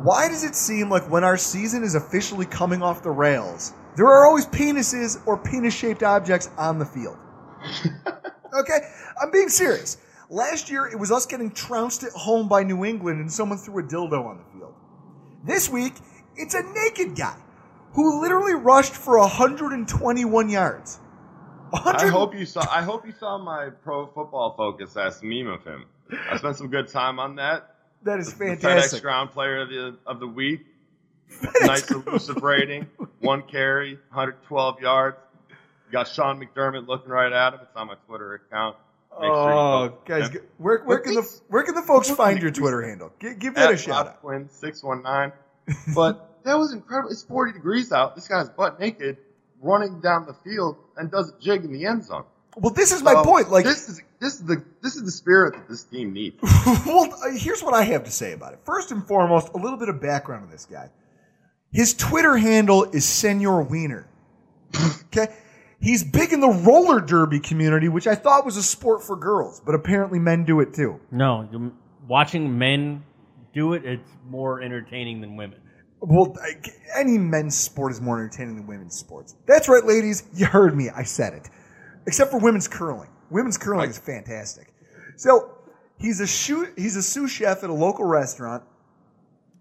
Why does it seem like when our season is officially coming off the rails, there are always penises or penis shaped objects on the field? okay? I'm being serious. Last year, it was us getting trounced at home by New England and someone threw a dildo on the field. This week, it's a naked guy who literally rushed for 121 yards. I hope you saw. I hope you saw my Pro Football Focus ass meme of him. I spent some good time on that. That is The FedEx. Ground Player of the of the week. Nice elusive rating. One carry, 112 yards. You got Sean McDermott looking right at him. It's on my Twitter account. Make Oh, vote. guys, Yep. where, where can the where can the folks find your Twitter handle? G- give that a shout out. Twin six one nine. But that was incredible. It's 40 degrees out. This guy's butt naked, running down the field and does a jig in the end zone. Well, this is my So, point. Like, this is this is the this is the spirit that this team needs. well, uh, here's what I have to say about it. First and foremost, a little bit of background on this guy. His Twitter handle is Senor Wiener. Okay, He's big in the roller derby community, which I thought was a sport for girls, but apparently men do it too. No, you- watching men do it, it's more entertaining than women. Well, I- any men's sport is more entertaining than women's sports. That's right, ladies. You heard me. I said it. Except for women's curling. Women's curling is fantastic. So he's a shoe, he's a sous chef at a local restaurant,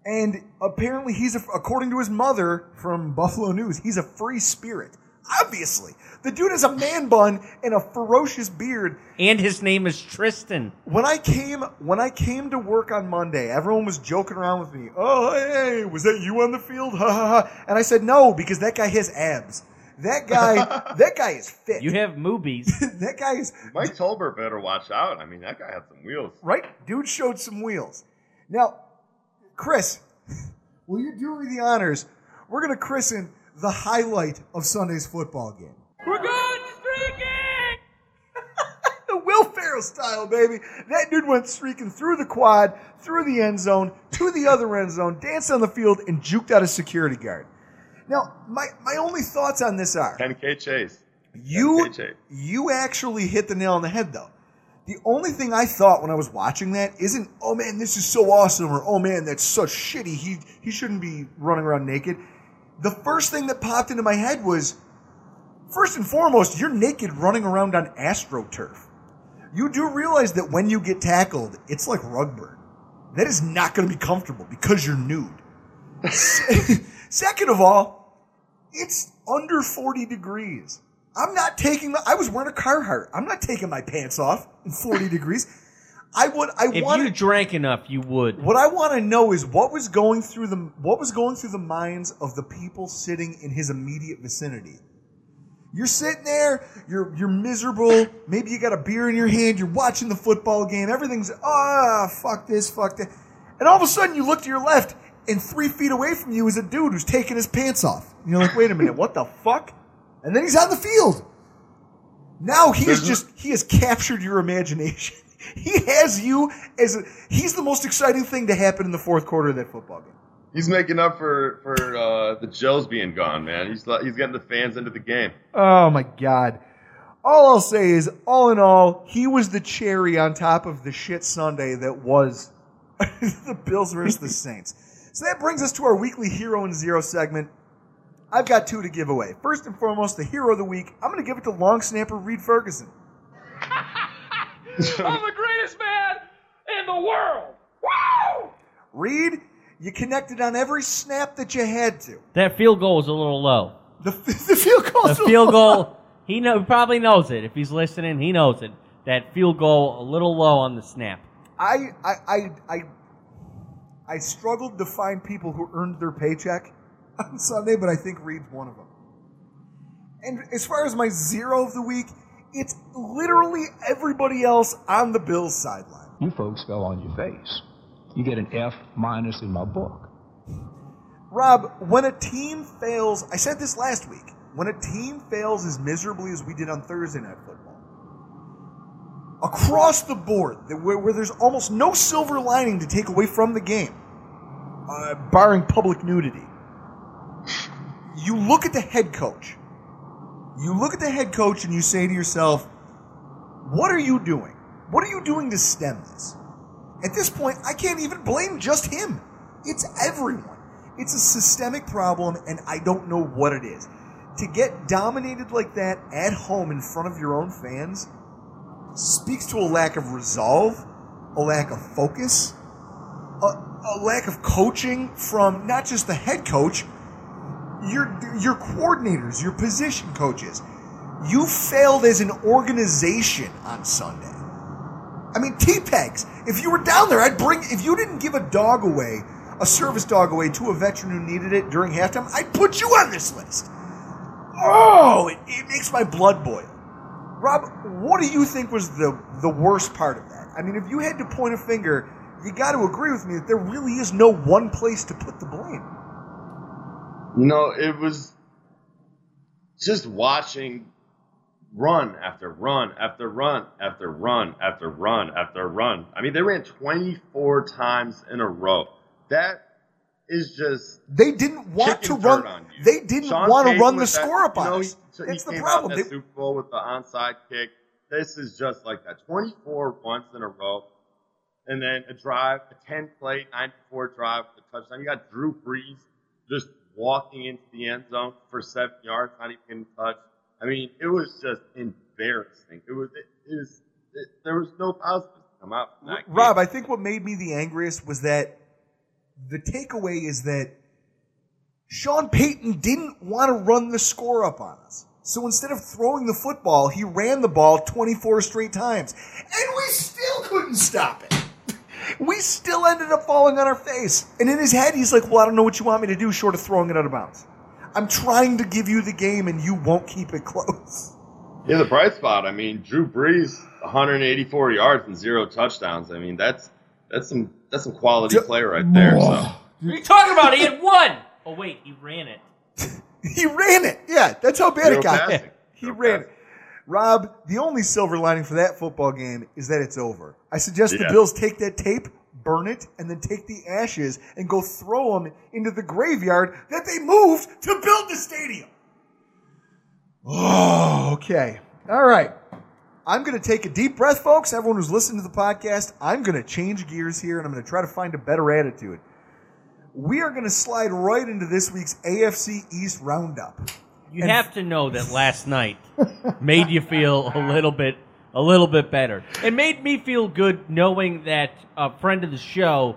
and apparently he's a, according to his mother from Buffalo News, he's a free spirit. Obviously, the dude has a man bun and a ferocious beard. And his name is Tristan. When I came when I came to work on Monday, everyone was joking around with me. Oh, hey, was that you on the field? Ha ha ha! And I said no because that guy has abs. That guy, that guy is fit. You have movies. that guy is Mike Tolbert better watch out. I mean, that guy had some wheels. right. Dude showed some wheels. Now, Chris, will you do me the honors? We're gonna christen the highlight of Sunday's football game. We're going streaking! the Will Ferrell style, baby. That dude went streaking through the quad, through the end zone, to the other end zone, danced on the field, and juked out a security guard. Now, my, my only thoughts on this are 10K chase. you 10K chase. you actually hit the nail on the head though. The only thing I thought when I was watching that isn't, oh man, this is so awesome, or oh man, that's such shitty. He he shouldn't be running around naked. The first thing that popped into my head was, first and foremost, you're naked running around on AstroTurf. You do realize that when you get tackled, it's like rug burn. That is not going to be comfortable because you're nude. Second of all, it's under 40 degrees. I'm not taking my, I was wearing a Carhartt. I'm not taking my pants off in 40 degrees. I would, I If want you drank enough, you would. what I want to know is what was going through the what was going through the minds of the people sitting in his immediate vicinity. You're sitting there, you're you're miserable. Maybe you got a beer in your hand. You're watching the football game. Everything's ah fuck this, fuck that, and all of a sudden you look to your left, and three feet away from you is a dude who's taking his pants off. And you're like, wait a minute, what the fuck? And then he's on the field. Now he is just he has captured your imagination. He has you as a, he's the most exciting thing to happen in the fourth quarter of that football game. He's making up for for uh, the Joes being gone, man. He's he's getting the fans into the game. Oh my god. All I'll say is, all in all, he was the cherry on top of the shit Sunday that was the Bills versus the Saints. So that brings us to our weekly Hero and Zero segment. I've got two to give away. First and foremost, the hero of the week. I'm going to give it to long snapper Reid Ferguson. I'm the greatest man in the world. Wow! Reed, you connected on every snap that you had to. That field goal was a little low. The, the field goal. The field goal, he know, probably knows it. If he's listening, he knows it. That field goal a little low on the snap. I, I, I, I, I struggled to find people who earned their paycheck on Sunday, but I think Reid's one of them. And as far as my zero of the week, it's literally everybody else on the Bills sideline. You folks fell on your face. You get an F minus in my book. Rob, when a team fails, I said this last week, when a team fails as miserably as we did on Thursday Night Football, across the board, where, where there's almost no silver lining to take away from the game, uh, barring public nudity, you look at the head coach. You look at the head coach and you say to yourself, what are you doing? What are you doing to stem this? At this point, I can't even blame just him. It's everyone. It's a systemic problem, and I don't know what it is. To get dominated like that at home in front of your own fans speaks to a lack of resolve, a lack of focus, a, a lack of coaching from not just the head coach, your your coordinators, your position coaches. You failed as an organization on Sunday. I mean, T-Pegs. If you were down there, I'd bring. If you didn't give a dog away, a service dog away to a veteran who needed it during halftime, I'd put you on this list. Oh, it, it makes my blood boil. Rob, what do you think was the the worst part of that? I mean, if you had to point a finger, you got to agree with me that there really is no one place to put the blame. You know, it was just watching run after run after run after run after run after run. I mean, they ran 24 times in a row. That is just They didn't want to run. on you. They didn't Sean want to run the that- score up you on know, us. He, That's he the problem. Out They- Super Bowl with the onside kick. This is just like that. 24 once in a row, and then a drive, a 10 play, 94 drive a touchdown. You got Drew Brees just walking into the end zone for seven yards, not even getting touched. I mean, it was just embarrassing. It was. It, it was. It, there was no positives to come out. Rob, I think what made me the angriest was that the takeaway is that Sean Payton didn't want to run the score up on us. So instead of throwing the football, he ran the ball 24 straight times. And we still couldn't stop it. We still ended up falling on our face. And in his head, he's like, Well, I don't know what you want me to do short of throwing it out of bounds. I'm trying to give you the game and you won't keep it close. Yeah, the bright spot. I mean, Drew Brees, 184 yards and zero touchdowns. I mean, that's that's some that's some quality play right there. So. What are you talking about? He had one. Oh wait, he ran it. He ran it. Yeah, that's how bad Zero it got. passing. He ran it. Rob, the only silver lining for that football game is that it's over. I suggest the Bills take that tape, burn it, and then take the ashes and go throw them into the graveyard that they moved to build the stadium. Oh, okay. All right. I'm going to take a deep breath, folks. Everyone who's listening to the podcast, I'm going to change gears here and I'm going to try to find a better attitude. We are going to slide right into this week's AFC East Roundup. You And- have to know that last night made you feel a little bit a little bit better. It made me feel good knowing that a friend of the show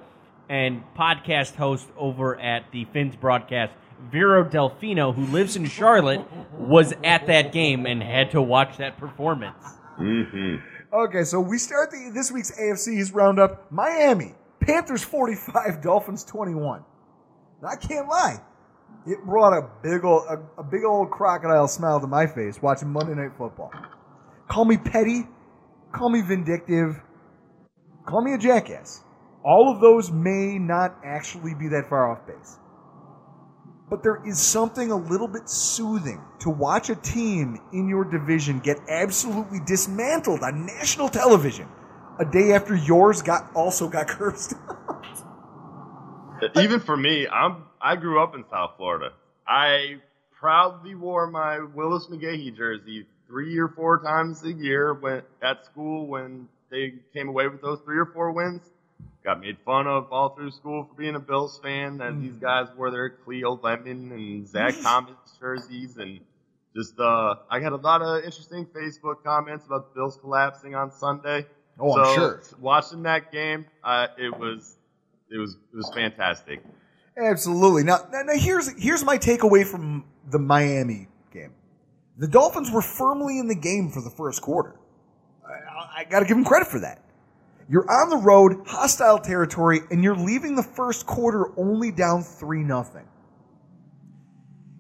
and podcast host over at the Finns broadcast, Vero Delfino, who lives in Charlotte, was at that game and had to watch that performance. Mm-hmm. Okay, so we start the, this week's AFC's Roundup. Miami, Panthers 45, Dolphins 21. I can't lie. It brought a big old, a, a big old crocodile smile to my face watching Monday Night Football. Call me petty, call me vindictive, call me a jackass. All of those may not actually be that far off base. But there is something a little bit soothing to watch a team in your division get absolutely dismantled on national television a day after yours got also got cursed. Even for me, I'm I grew up in South Florida. I proudly wore my Willis McGahee jersey three or four times a year when at school when they came away with those three or four wins. Got made fun of all through school for being a Bills fan, as these guys wore their Cleo Lemon and Zach Thomas jerseys, and just uh, I got a lot of interesting Facebook comments about the Bills collapsing on Sunday. Oh, I'm sure. Watching that game, uh, it was it was it was fantastic. Absolutely. Now, now, now here's here's my takeaway from the Miami game. The Dolphins were firmly in the game for the first quarter. I, I got to give them credit for that. You're on the road, hostile territory, and you're leaving the first quarter only down three nothing.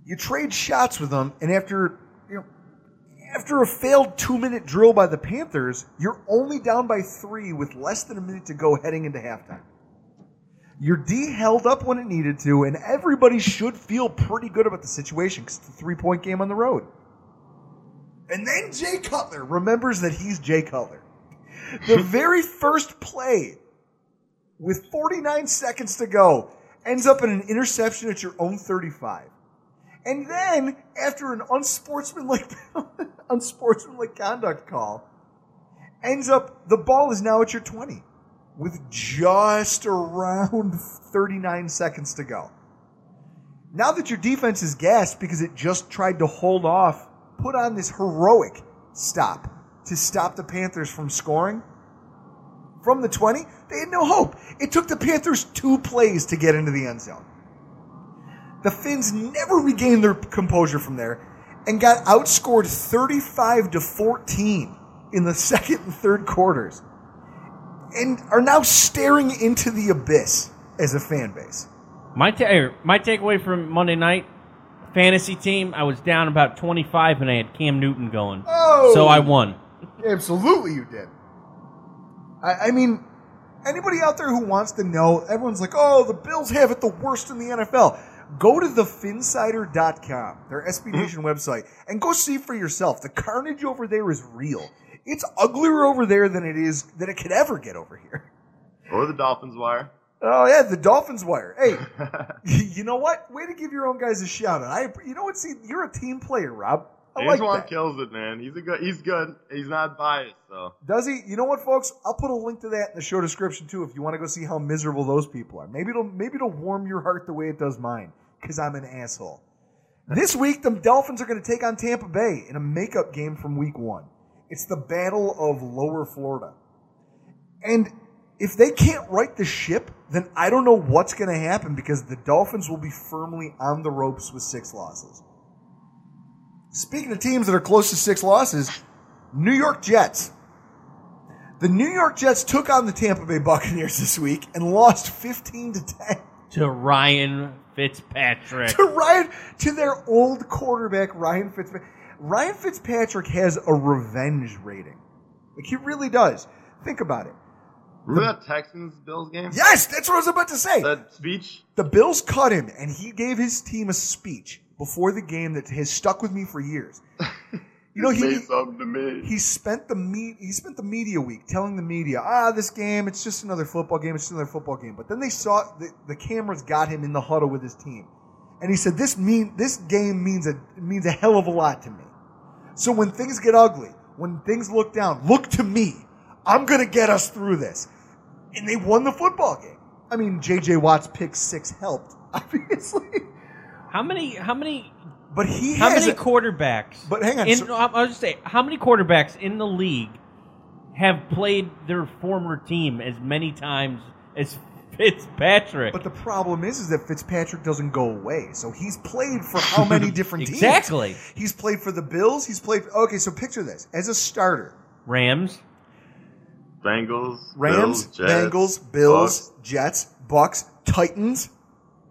You trade shots with them, and after you know, after a failed two minute drill by the Panthers, you're only down by three with less than a minute to go heading into halftime. Your D held up when it needed to, and everybody should feel pretty good about the situation because it's a three point game on the road. And then Jay Cutler remembers that he's Jay Cutler. The very first play, with 49 seconds to go, ends up in an interception at your own 35. And then, after an unsportsmanlike, unsportsmanlike conduct call, ends up the ball is now at your 20 with just around 39 seconds to go. Now that your defense is gassed because it just tried to hold off, put on this heroic stop to stop the Panthers from scoring. From the 20, they had no hope. It took the Panthers two plays to get into the end zone. The Finns never regained their composure from there and got outscored 35 to 14 in the second and third quarters and are now staring into the abyss as a fan base. My ta- my takeaway from Monday night fantasy team, I was down about 25 and I had Cam Newton going. Oh! So I won. Absolutely, you did. I, I mean, anybody out there who wants to know, everyone's like, oh, the Bills have it the worst in the NFL. Go to thephinsider.com, their SB Nation mm-hmm. website, and go see for yourself. The carnage over there is real. It's uglier over there than it is than it could ever get over here. Or the Dolphins wire. Oh yeah, the Dolphins wire. Hey, you know what? Way to give your own guys a shout out. I, you know what? See, you're a team player, Rob. I like that. kills it, man. He's a good. He's good. He's not biased, so. Does he? You know what, folks? I'll put a link to that in the show description too, if you want to go see how miserable those people are. Maybe it'll maybe it'll warm your heart the way it does mine, because I'm an asshole. This week, the Dolphins are going to take on Tampa Bay in a makeup game from Week One. It's the Battle of Lower Florida, and if they can't right the ship, then I don't know what's going to happen because the Dolphins will be firmly on the ropes with six losses. Speaking of teams that are close to six losses, New York Jets. The New York Jets took on the Tampa Bay Buccaneers this week and lost 15 to 10 To Ryan Fitzpatrick. to Ryan to their old quarterback Ryan Fitzpatrick. Ryan Fitzpatrick has a revenge rating. Like he really does. Think about it. Remember that Texans Bills game? Yes, that's what I was about to say. That speech? The Bills cut him, and he gave his team a speech before the game that has stuck with me for years. You know, he made something to me. he spent the me- he spent the media week telling the media, ah, this game, it's just another football game, it's just another football game. But then they saw the, the cameras got him in the huddle with his team, and he said, this mean this game means a means a hell of a lot to me. So when things get ugly, when things look down, look to me. I'm gonna get us through this, and they won the football game. I mean, J.J. Watt's pick six helped, obviously. How many? How many? But he How many a- quarterbacks? But hang on, In, so- I'll just say, how many quarterbacks in the league have played their former team as many times as Fitzpatrick? But the problem is, is that Fitzpatrick doesn't go away. So he's played for how many different teams? Exactly. He's played for the Bills. He's played. Okay, so picture this as a starter: Rams, Bengals, Rams, Bills, Jets, Bengals, Bills, Bucks. Jets, Bucks, Titans.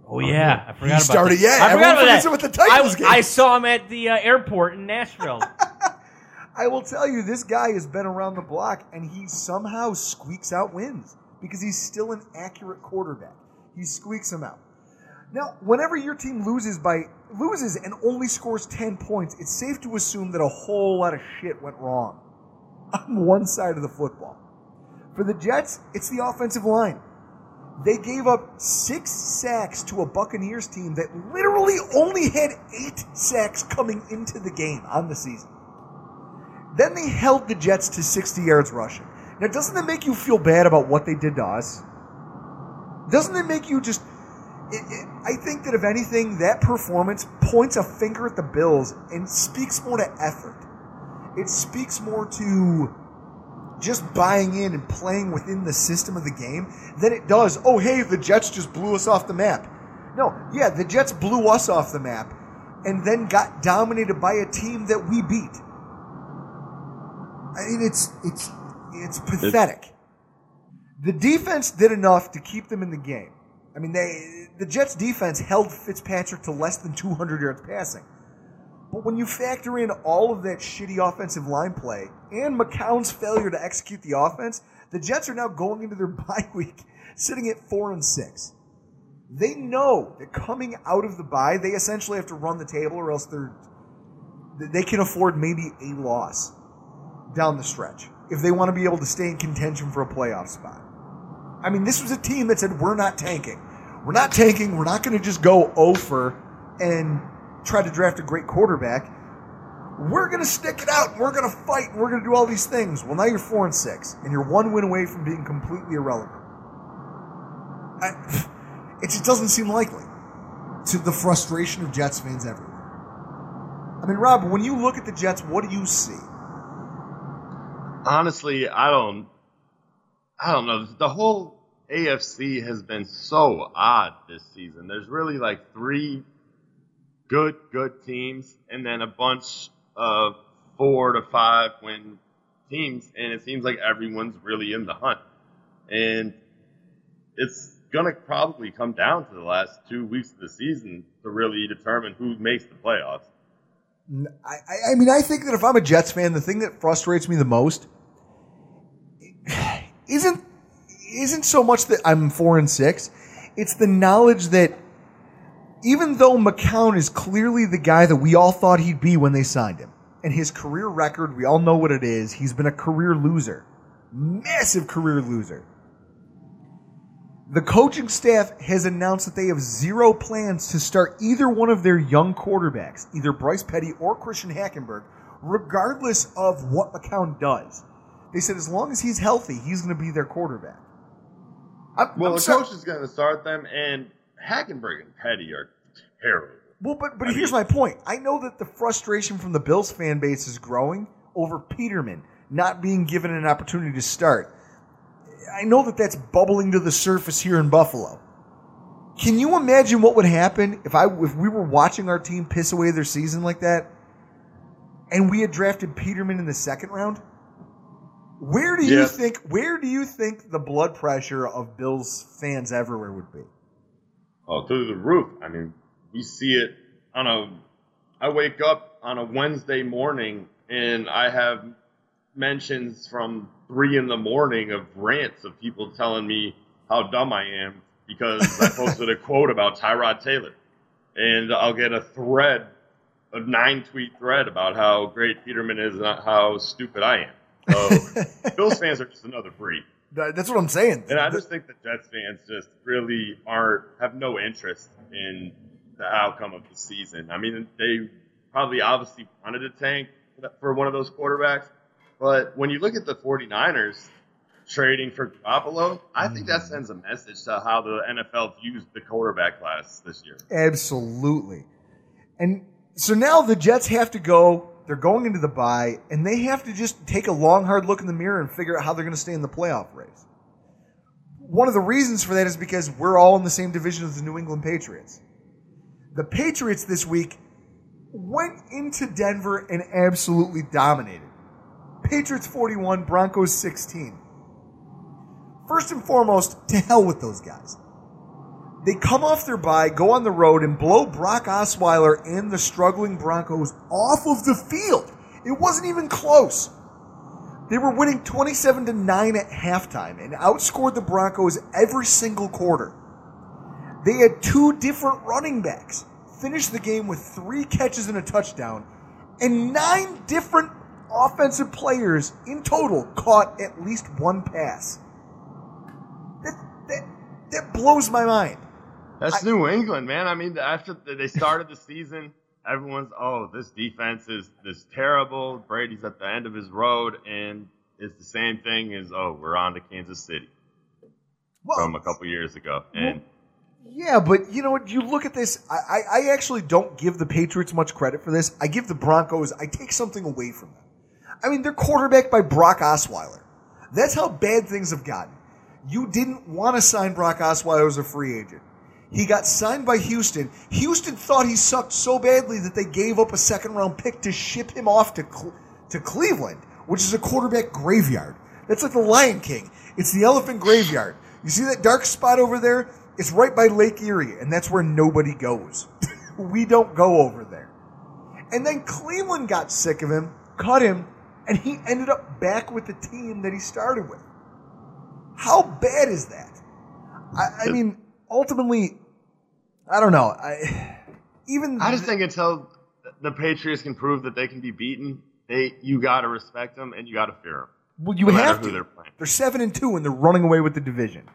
Oh yeah, I forgot He about started- that. yeah, I everyone forgot about that. with the Titans I, game. I saw him at the uh, airport in Nashville. I will tell you, this guy has been around the block, and he somehow squeaks out wins because he's still an accurate quarterback. He squeaks them out. Now, whenever your team loses by loses and only scores ten points, it's safe to assume that a whole lot of shit went wrong on one side of the football. For the Jets, it's the offensive line. They gave up six sacks to a Buccaneers team that literally only had eight sacks coming into the game on the season. Then they held the Jets to 60 yards rushing. Now, doesn't that make you feel bad about what they did to us? Doesn't it make you just. It, it, I think that if anything, that performance points a finger at the Bills and speaks more to effort. It speaks more to just buying in and playing within the system of the game than it does, oh, hey, the Jets just blew us off the map. No, yeah, the Jets blew us off the map and then got dominated by a team that we beat. I mean, it's it's it's pathetic. The defense did enough to keep them in the game. I mean, they the Jets defense held Fitzpatrick to less than 200 yards passing. But when you factor in all of that shitty offensive line play and McCown's failure to execute the offense, the Jets are now going into their bye week sitting at 4 and 6. They know that coming out of the bye, they essentially have to run the table or else they're they can afford maybe a loss down the stretch if they want to be able to stay in contention for a playoff spot. I mean, this was a team that said, we're not tanking. We're not tanking. We're not going to just go over and try to draft a great quarterback. We're going to stick it out. We're going to fight. We're going to do all these things. Well, now you're four and six, and you're one win away from being completely irrelevant. I, it just doesn't seem likely to the frustration of Jets fans everywhere. I mean, Rob, when you look at the Jets, what do you see? Honestly, I don't. I don't know. The whole AFC has been so odd this season. There's really like three good, good teams, and then a bunch of four to five win teams, and it seems like everyone's really in the hunt. And it's gonna probably come down to the last two weeks of the season to really determine who makes the playoffs. I, I- mean, I think that if I'm a Jets fan, the thing that frustrates me the most isn't isn't so much that I'm four and six. It's the knowledge that even though McCown is clearly the guy that we all thought he'd be when they signed him, and his career record, we all know what it is. He's been a career loser, massive career loser. The coaching staff has announced that they have zero plans to start either one of their young quarterbacks, either Bryce Petty or Christian Hackenberg, regardless of what McCown does. They said as long as he's healthy, he's going to be their quarterback. I'm, Well, I'm the sorry- coach is going to start them, and Hackenberg and Petty are terrible. Well, but but here's my point. I know that the frustration from the Bills fan base is growing over Peterman not being given an opportunity to start. I know that that's bubbling to the surface here in Buffalo. Can you imagine what would happen if I if we were watching our team piss away their season like that, and we had drafted Peterman in the second round? Where do you Yeah. think where do you think the blood pressure of Bills fans everywhere would be? Oh, through the roof. I mean, we see it on a. I wake up on a Wednesday morning and I have mentions from three in the morning of rants of people telling me how dumb I am because I posted a quote about Tyrod Taylor. And I'll get a thread, a nine tweet thread about how great Peterman is and how stupid I am. So Bills fans are just another breed. That's what I'm saying. And I just think the Jets fans just really aren't have no interest in the outcome of the season. I mean, they probably obviously wanted to tank for one of those quarterbacks, but when you look at the 49ers trading for Garoppolo, I think that mm. sends a message to how the NFL views the quarterback class this year. Absolutely. And so now the Jets have to go. They're going into the bye, and they have to just take a long, hard look in the mirror and figure out how they're going to stay in the playoff race. One of the reasons for that is because we're all in the same division as the New England Patriots. The Patriots this week went into Denver and absolutely dominated. Patriots 41, Broncos 16. First and foremost, to hell with those guys. They come off their bye, go on the road, and blow Brock Osweiler and the struggling Broncos off of the field. It wasn't even close. They were winning 27 to 9 at halftime and outscored the Broncos every single quarter. They had two different running backs, finished the game with three catches and a touchdown, and nine different offensive players in total caught at least one pass. That, that, that blows my mind. That's New England, man. I mean, after they started the season, everyone's, oh, this defense is this terrible. Brady's at the end of his road, and it's the same thing as, oh, we're on to Kansas City from a couple years ago. And Yeah, but you know what? You look at this. I, I, I actually don't give the Patriots much credit for this. I give the Broncos. I take something away from them. I mean, they're quarterbacked by Brock Osweiler. That's how bad things have gotten. You didn't want to sign Brock Osweiler as a free agent. He got signed by Houston. Houston thought he sucked so badly that they gave up a second round pick to ship him off to to Cleveland, which is a quarterback graveyard. That's like the Lion King. It's the elephant graveyard. You see that dark spot over there? It's right by Lake Erie, and that's where nobody goes. we don't go over there. And then Cleveland got sick of him, cut him, and he ended up back with the team that he started with. How bad is that? I, I mean, ultimately, I don't know. I even I just think until the Patriots can prove that they can be beaten, they you got to respect them and you got to fear them. Well, you no have to. they're. They're seven and two, and they're running away with the division.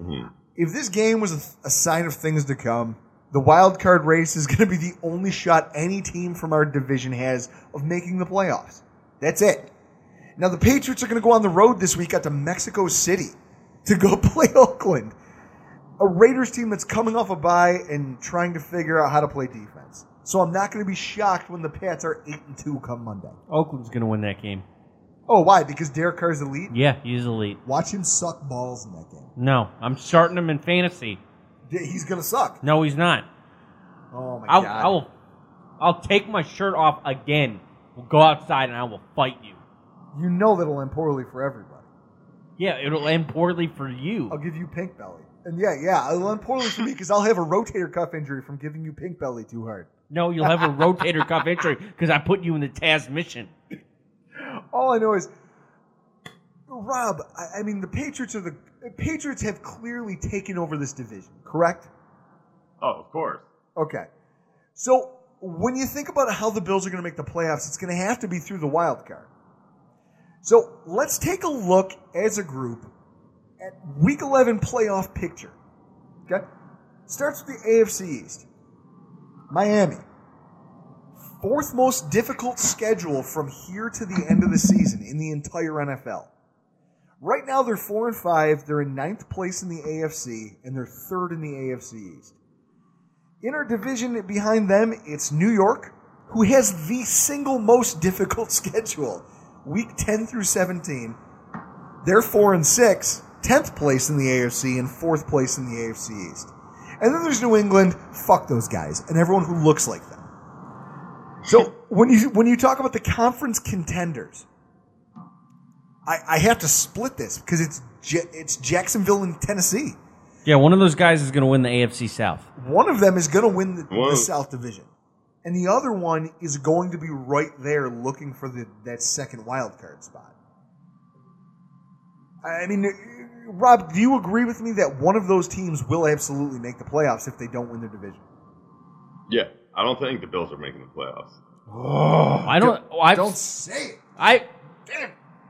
Mm-hmm. If this game was a, a sign of things to come, the wild card race is going to be the only shot any team from our division has of making the playoffs. That's it. Now the Patriots are going to go on the road this week out to Mexico City to go play Oakland, a Raiders team that's coming off a bye and trying to figure out how to play defense. So I'm not going to be shocked when the Pats are eight and two come Monday. Oakland's going to win that game. Oh, why? Because Derek Carr's elite. Yeah, he's elite. Watch him suck balls in that game. No, I'm starting him in fantasy. He's gonna suck. No, he's not. Oh my I'll, god. I will. I'll take my shirt off again. We'll go outside and I will fight you. You know that'll end poorly for everybody. Yeah, it'll end poorly for you. I'll give you pink belly. And yeah, yeah, it'll end poorly for me because I'll have a rotator cuff injury from giving you pink belly too hard. No, you'll have a rotator cuff injury because I put you in the Taz mission. All I know is, Rob. I, I mean, the Patriots are the Patriots have clearly taken over this division, correct? Oh, of course. Okay. So when you think about how the Bills are going to make the playoffs, it's going to have to be through the wild card. So let's take a look as a group at week 11 playoff picture. Okay? Starts with the AFC East. Miami. Fourth most difficult schedule from here to the end of the season in the entire NFL. Right now they're four and five. They're in ninth place in the AFC, and they're third in the AFC East. In our division behind them, it's New York, who has the single most difficult schedule. Week 10 through 17. They're 4 and 6, 10th place in the AFC and 4th place in the AFC East. And then there's New England, fuck those guys, and everyone who looks like them. So when you when you talk about the conference contenders, I, I have to split this because it's it's Jacksonville and Tennessee. Yeah, one of those guys is going to win the AFC South. One of them is going to win the, the South Division, and the other one is going to be right there looking for the that second wild card spot. I mean, Rob, do you agree with me that one of those teams will absolutely make the playoffs if they don't win their division? Yeah, I don't think the Bills are making the playoffs. Oh, I don't. I don't say it. I.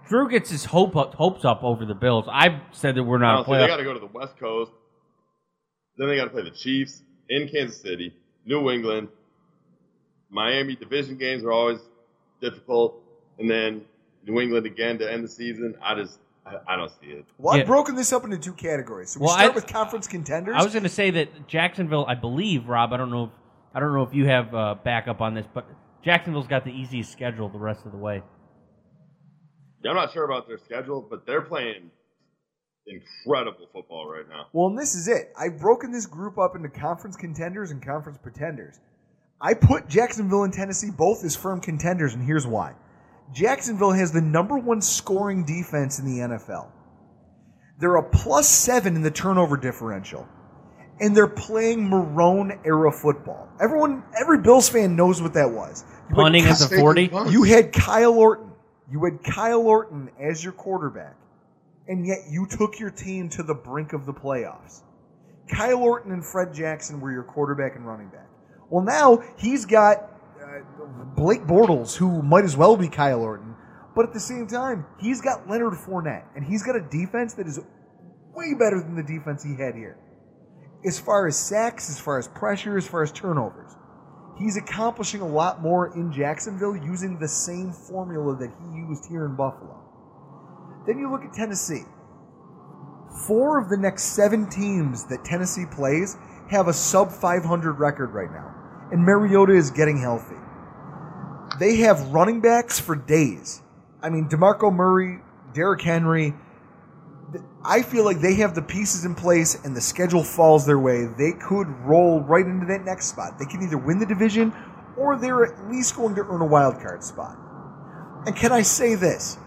Drew gets his hope up, hopes up over the Bills. I've said that we're not a Honestly, they playoff. got to go to the West Coast. Then they got to play the Chiefs in Kansas City, New England. Miami division games are always difficult, and then New England again to end the season. I just, I, I don't see it. Well, Yeah. I've broken this up into two categories. So we Well, start I- with conference contenders. I was going to say that Jacksonville, I believe, Rob. I don't know. If, I don't know if you have uh, backup on this, but Jacksonville's got the easiest schedule the rest of the way. Yeah, I'm not sure about their schedule, but they're playing incredible football right now. Well, and this is it. I've broken this group up into conference contenders and conference pretenders. I put Jacksonville and Tennessee both as firm contenders, and here's why. Jacksonville has the number one scoring defense in the NFL. They're a plus seven in the turnover differential. And they're playing Marrone era football. Everyone, every Bills fan knows what that was. You had Punting at the 40? You had Kyle Orton. You had Kyle Orton as your quarterback. And yet you took your team to the brink of the playoffs. Kyle Orton and Fred Jackson were your quarterback and running back. Well, now he's got uh, Blake Bortles, who might as well be Kyle Orton, but at the same time, he's got Leonard Fournette, and he's got a defense that is way better than the defense he had here. As far as sacks, as far as pressure, as far as turnovers, he's accomplishing a lot more in Jacksonville using the same formula that he used here in Buffalo. Then you look at Tennessee. Four of the next seven teams that Tennessee plays have a sub 500 record right now, and Mariota is getting healthy. They have running backs for days. I mean, DeMarco Murray, Derrick Henry. I feel like they have the pieces in place and the schedule falls their way. They could roll right into that next spot. They can either win the division or they're at least going to earn a wild card spot. And can I say this?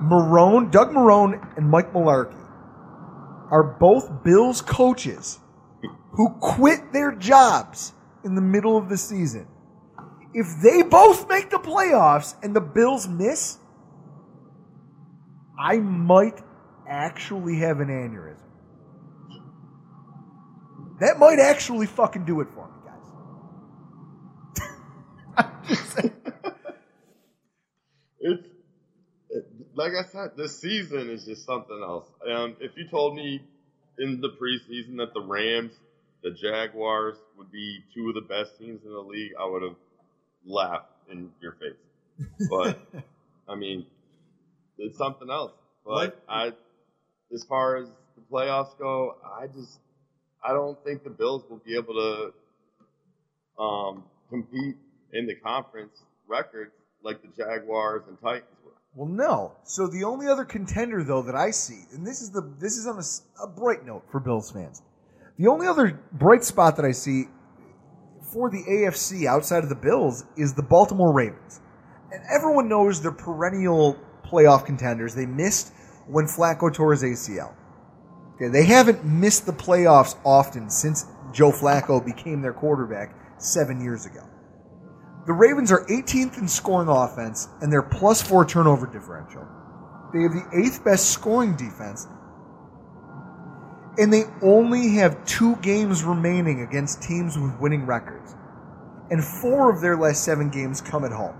Marrone, Doug Marrone, and Mike Mularkey are both Bills coaches who quit their jobs in the middle of the season. If they both make the playoffs and the Bills miss, I might actually have an aneurysm. That might actually fucking do it for me, guys. It's it, like I said, this season is just something else. Um, if you told me in the preseason that the Rams, the Jaguars would be two of the best teams in the league, I would have laughed in your face. But I mean, it's something else. But I, as far as the playoffs go, I just I don't think the Bills will be able to um, compete in the conference records like the Jaguars and Titans. Well, no. So the only other contender, though, that I see, and this is the this is on a bright note for Bills fans. The only other bright spot that I see for the AFC outside of the Bills is the Baltimore Ravens, and everyone knows they're perennial playoff contenders. They missed when Flacco tore his ACL. Okay, they haven't missed the playoffs often since Joe Flacco became their quarterback seven years ago. The Ravens are 18th in scoring offense, and they're plus four turnover differential. They have the eighth best scoring defense, and they only have two games remaining against teams with winning records. And four of their last seven games come at home.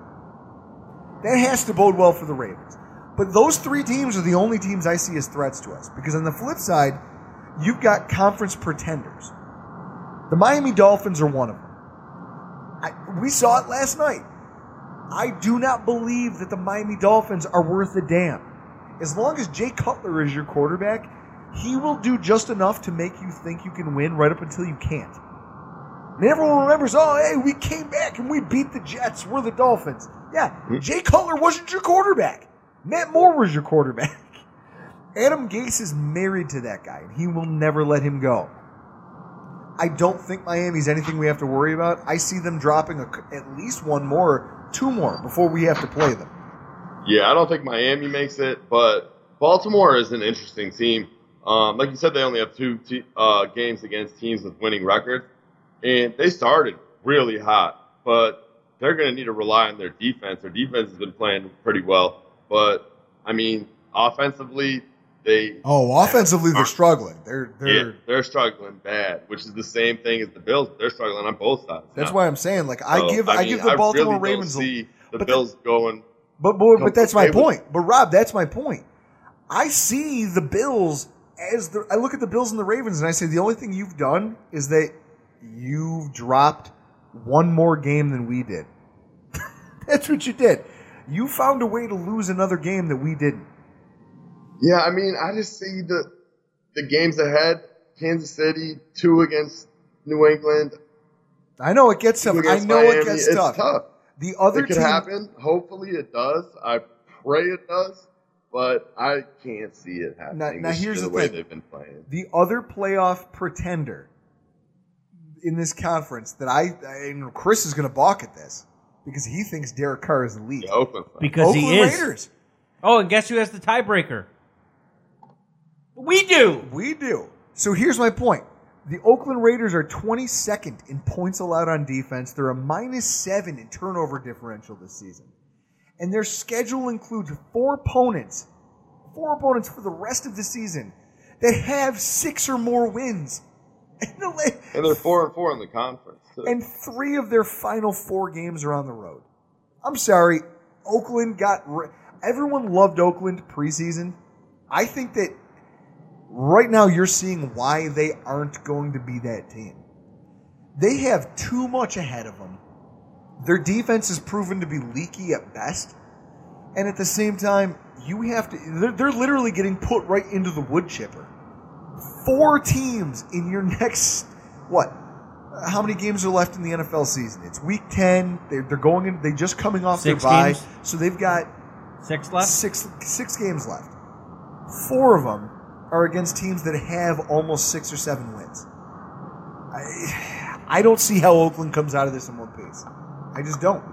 That has to bode well for the Ravens. But those three teams are the only teams I see as threats to us. Because on the flip side, you've got conference pretenders. The Miami Dolphins are one of them. I, we saw it last night. I do not believe that the Miami Dolphins are worth a damn. As long as Jay Cutler is your quarterback, he will do just enough to make you think you can win right up until you can't. And everyone remembers, oh, hey, we came back and we beat the Jets. We're the Dolphins. Yeah, hmm. Jay Cutler wasn't your quarterback. Matt Moore was your quarterback. Adam Gase is married to that guy, and he will never let him go. I don't think Miami's anything we have to worry about. I see them dropping a, at least one more, two more before we have to play them. Yeah, I don't think Miami makes it, but Baltimore is an interesting team. Um, like you said, they only have two te- uh, games against teams with winning records, and they started really hot, but they're going to need to rely on their defense. Their defense has been playing pretty well, but I mean, offensively, they Oh, offensively they're struggling. They're they're yeah, they're struggling bad, which is the same thing as the Bills. They're struggling on both sides. That's now. why I'm saying like I So, give I, mean, give the Baltimore really don't Ravens see the Bills going. But but, but that's my okay with- point. But Rob, that's my point. I see the Bills as the I look at the Bills and the Ravens and I say the only thing you've done is that you've dropped one more game than we did. that's what you did. You found a way to lose another game that we didn't. Yeah, I mean, I just see the the games ahead. Kansas City, two against New England. I know it gets tough. I know Miami. it gets It's tough. tough. The other it could team, happen. Hopefully, it does. I pray it does, but I can't see it happening. Now- now here's the, the way thing. they've been playing. the other playoff pretender in this conference that I and Chris is going to balk at this because he thinks Derek Carr is elite. Oakland. Because Oakland he is. Raiders. Oh, and guess who has the tiebreaker? We do. We do. So here's my point. The Oakland Raiders are 22nd in points allowed on defense. They're a minus seven in turnover differential this season. And their schedule includes four opponents, four opponents for the rest of the season that have six or more wins. And, the la- And they're four and four in the conference. Too. and three of their final four games are on the road. I'm sorry, Oakland got. Re- Everyone loved Oakland preseason. I think that right now you're seeing why they aren't going to be that team. They have too much ahead of them. Their defense has proven to be leaky at best. And at the same time, you have to. They're, they're literally getting put right into the wood chipper. Four teams in your next. What? How many games are left in the NFL season? It's week 10. They're, they're going in. They just coming off Six their bye. games? So they've got Six left? six six games left. Four of them are against teams that have almost six or seven wins. I I don't see how Oakland comes out of this in one piece. I just don't.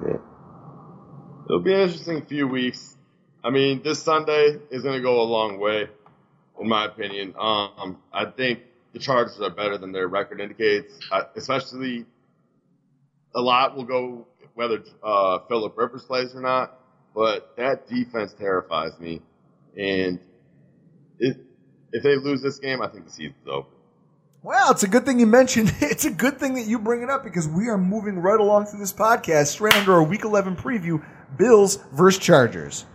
It'll be an interesting few weeks. I mean, this Sunday is going to go a long way, in my opinion. Um, I think the Chargers are better than their record indicates, especially a lot will go whether uh, Philip Rivers plays or not. But that defense terrifies me, and if they lose this game, I think the season's over. Well, it's a good thing you mentioned. It's a good thing that you bring it up because we are moving right along through this podcast straight under our Week 11 preview: Bills versus Chargers.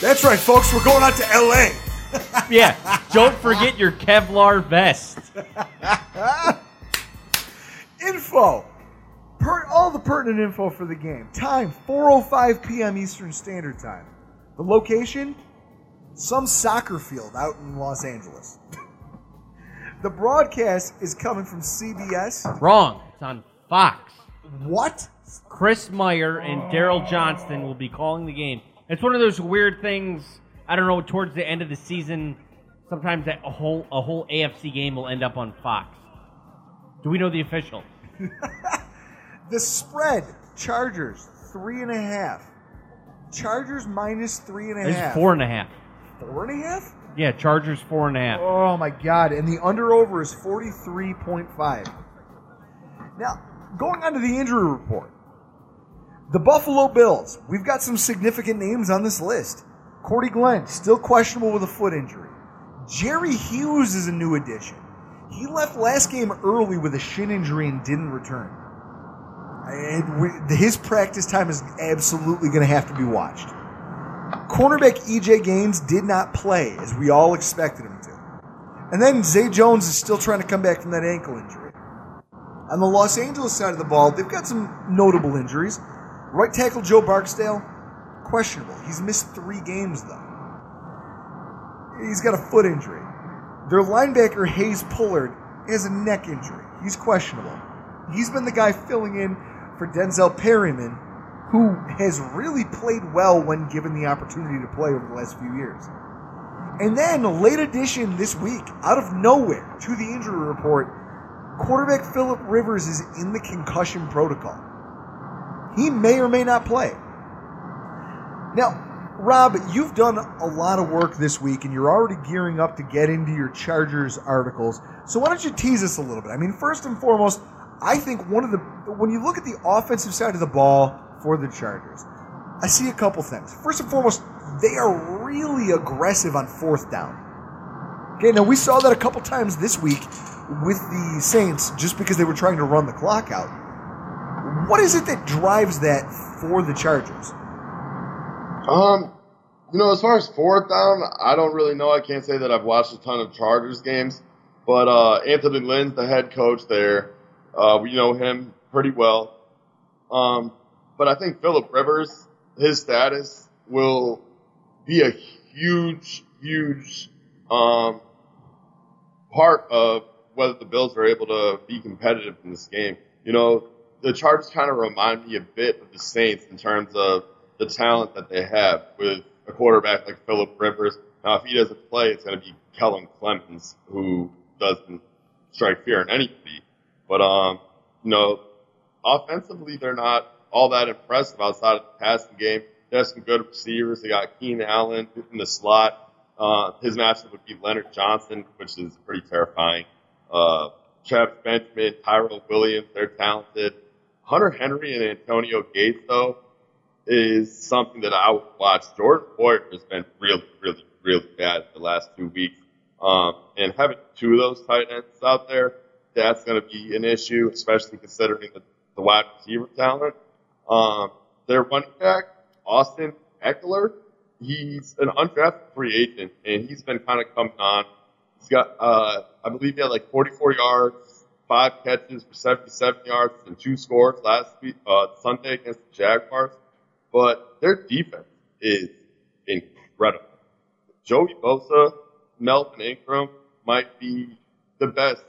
That's right, folks. We're going out to L.A. yeah. Don't forget your Kevlar vest. info. Per, all the pertinent info for the game. Time 4:05 p.m. Eastern Standard Time. The location: some soccer field out in Los Angeles. the broadcast is coming from CBS. Wrong. It's on Fox. What? Chris Meyer and Daryl Johnston will be calling the game. It's one of those weird things. I don't know. Towards the end of the season, sometimes that a whole a whole AFC game will end up on Fox. Do we know the official? The spread: Chargers three and a half. Chargers minus three and a It's half. four and a half. Four and a half? Yeah, Chargers four and a half. Oh my god! And the under over is forty three point five. Now, going on to the injury report, the Buffalo Bills. We've got some significant names on this list. Cordy Glenn still questionable with a foot injury. Jerry Hughes is a new addition. He left last game early with a shin injury and didn't return. We, his practice time is absolutely going to have to be watched. Cornerback EJ Gaines did not play as we all expected him to. And then Zay Jones is still trying to come back from that ankle injury. On the Los Angeles side of the ball, they've got some notable injuries. Right tackle Joe Barksdale, questionable. He's missed three games, though. He's got a foot injury. Their linebacker, Hayes Pullard, has a neck injury. He's questionable. He's been the guy filling in for Denzel Perryman, who has really played well when given the opportunity to play over the last few years. And then, late addition this week, out of nowhere to the injury report, quarterback Philip Rivers is in the concussion protocol. He may or may not play. Now, Rob, you've done a lot of work this week and you're already gearing up to get into your Chargers articles. So why don't you tease us a little bit? I mean, first and foremost, I think one of the when you look at the offensive side of the ball for the Chargers, I see a couple things. First and foremost, they are really aggressive on fourth down. Okay, now we saw that a couple times this week with the Saints just because they were trying to run the clock out. What is it that drives that for the Chargers? Um, you know, as far as fourth down, I don't really know. I can't say that I've watched a ton of Chargers games, but uh, Anthony Lynn's the head coach there. Uh, we know him pretty well. Um, but I think Philip Rivers, his status will be a huge, huge um, part of whether the Bills are able to be competitive in this game. You know, the Chargers kind of remind me a bit of the Saints in terms of the talent that they have with a quarterback like Philip Rivers. Now, if he doesn't play, it's going to be Kellen Clemens, who doesn't strike fear in anybody. But, um, you know, offensively, they're not all that impressive outside of the passing game. They have some good receivers. They got Keenan Allen in the slot. Uh, his matchup would be Leonard Johnson, which is pretty terrifying. Uh, Travis Benjamin, Tyrell Williams, they're talented. Hunter Henry and Antonio Gates, though, is something that I would watch. Jordan Poyer has been really, really, really bad the last two weeks. Um, and having two of those tight ends out there, that's going to be an issue, especially considering the, the wide receiver talent. Um, their running back, Austin Ekeler, he's an undrafted free agent, and he's been kind of coming on. He's got, uh, I believe he had like 44 yards, five catches for 77 yards, and two scores last week, uh, Sunday against the Jaguars. But their defense is incredible. Joey Bosa, Melvin Ingram might be the best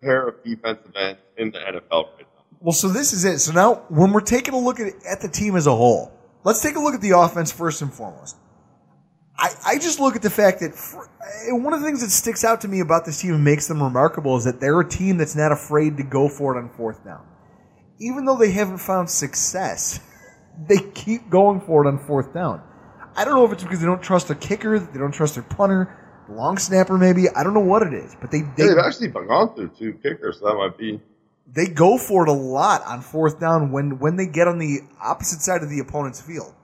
pair of defensive ends in the NFL right now. Well, so this is it. So now, when we're taking a look at, at the team as a whole, let's take a look at the offense first and foremost. I, I just look at the fact that for, one of the things that sticks out to me about this team and makes them remarkable is that they're a team that's not afraid to go for it on fourth down. Even though they haven't found success, they keep going for it on fourth down. I don't know if it's because they don't trust a kicker, they don't trust their punter, long snapper maybe. I don't know what it is, but they, they they've actually gone through two kickers, so that might be they go for it a lot on fourth down when, when they get on the opposite side of the opponent's field.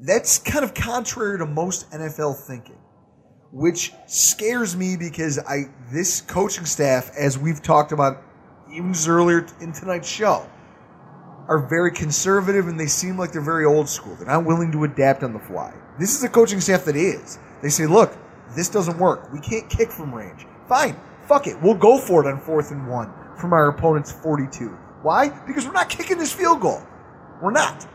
That's kind of contrary to most NFL thinking, which scares me because I this coaching staff, as we've talked about even earlier in tonight's show, are very conservative and they seem like they're very old school. They're not willing to adapt on the fly. This is a coaching staff that is. They say, look, this doesn't work. We can't kick from range. Fine, fuck it. We'll go for it on fourth and one from our opponent's 42. Why? Because we're not kicking this field goal. We're not.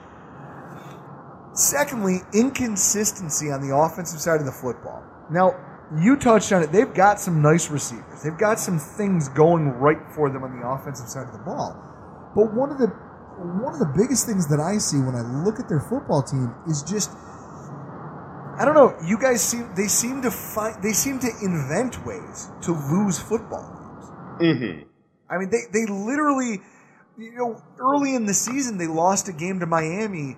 Secondly, inconsistency on the offensive side of the football. Now, you touched on it. They've got some nice receivers. They've got some things going right for them on the offensive side of the ball. But one of the one of the biggest things that I see when I look at their football team is just I don't know, you guys seem they seem to find they seem to invent ways to lose football games. Mm-hmm. I mean, they, they literally, you know, early in the season, they lost a game to Miami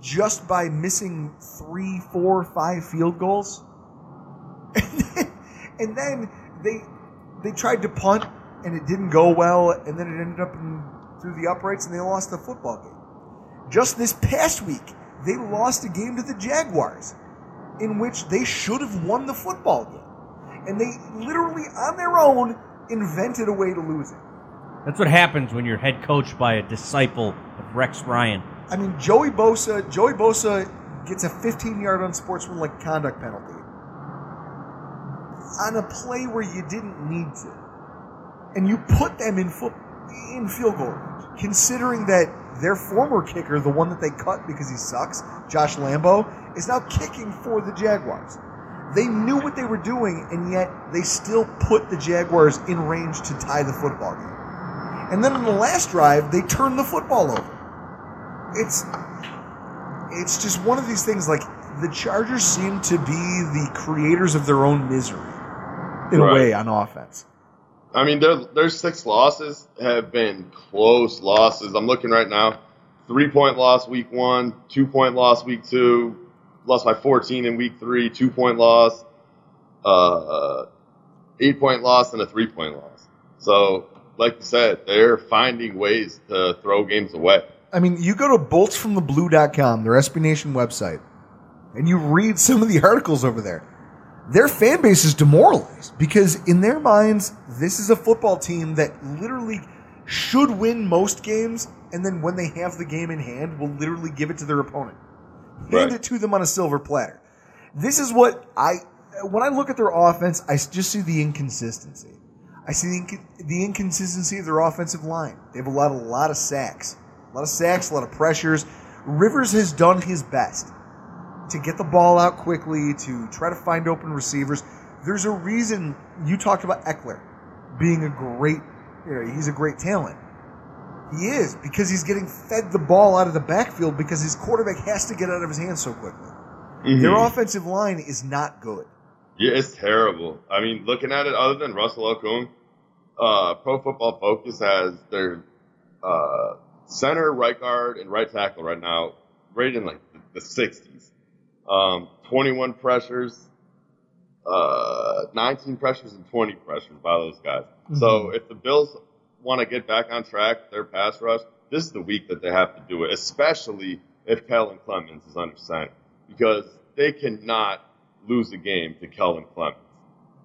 just by missing three, four, five field goals. And then, and then they, they tried to punt and it didn't go well, and then it ended up in, through the uprights and they lost the football game. Just this past week, they lost a game to the Jaguars in which they should have won the football game. And they literally, on their own, invented a way to lose it. That's what happens when you're head coached by a disciple of Rex Ryan. I mean, Joey Bosa, Joey Bosa gets a 15 yard unsportsmanlike conduct penalty on a play where you didn't need to. And you put them in foot in field goal range, considering that their former kicker, the one that they cut because he sucks, Josh Lambo, is now kicking for the Jaguars. They knew what they were doing, and yet they still put the Jaguars in range to tie the football game. And then on the last drive, they turned the football over. It's it's just one of these things like the Chargers seem to be the creators of their own misery in a way on offense. I mean, their their six losses have been close losses. I'm looking right now. Three point loss week one, two point loss week two, lost by 14 in week three, two point loss, uh, eight point loss, and a three point loss. So, like you said, they're finding ways to throw games away. I mean, you go to boltsfromtheblue.com, their SB Nation website, and you read some of the articles over there. Their fan base is demoralized because, in their minds, this is a football team that literally should win most games, and then when they have the game in hand, will literally give it to their opponent, hand it to them on a silver platter. This is what I, when I look at their offense, I just see the inconsistency. I see the, inc- the inconsistency of their offensive line. They have a lot, a lot of sacks, a lot of sacks, a lot of pressures. Rivers has done his best to get the ball out quickly, to try to find open receivers. There's a reason you talked about Ekeler being a great, you know, he's a great talent. He is because he's getting fed the ball out of the backfield because his quarterback has to get out of his hands so quickly. Mhm. Their offensive line is not good. Yeah, it's terrible. I mean, looking at it, other than Russell Okung, uh, Pro Football Focus has their uh, center, right guard, and right tackle right now rated in like the 60s. Um, 21 pressures, uh, 19 pressures, and 20 pressures by those guys. So Mhm. if the Bills want to get back on track, their pass rush, this is the week that they have to do it, especially if Kellen Clemens is under center, because they cannot lose a game to Kellen Clemens.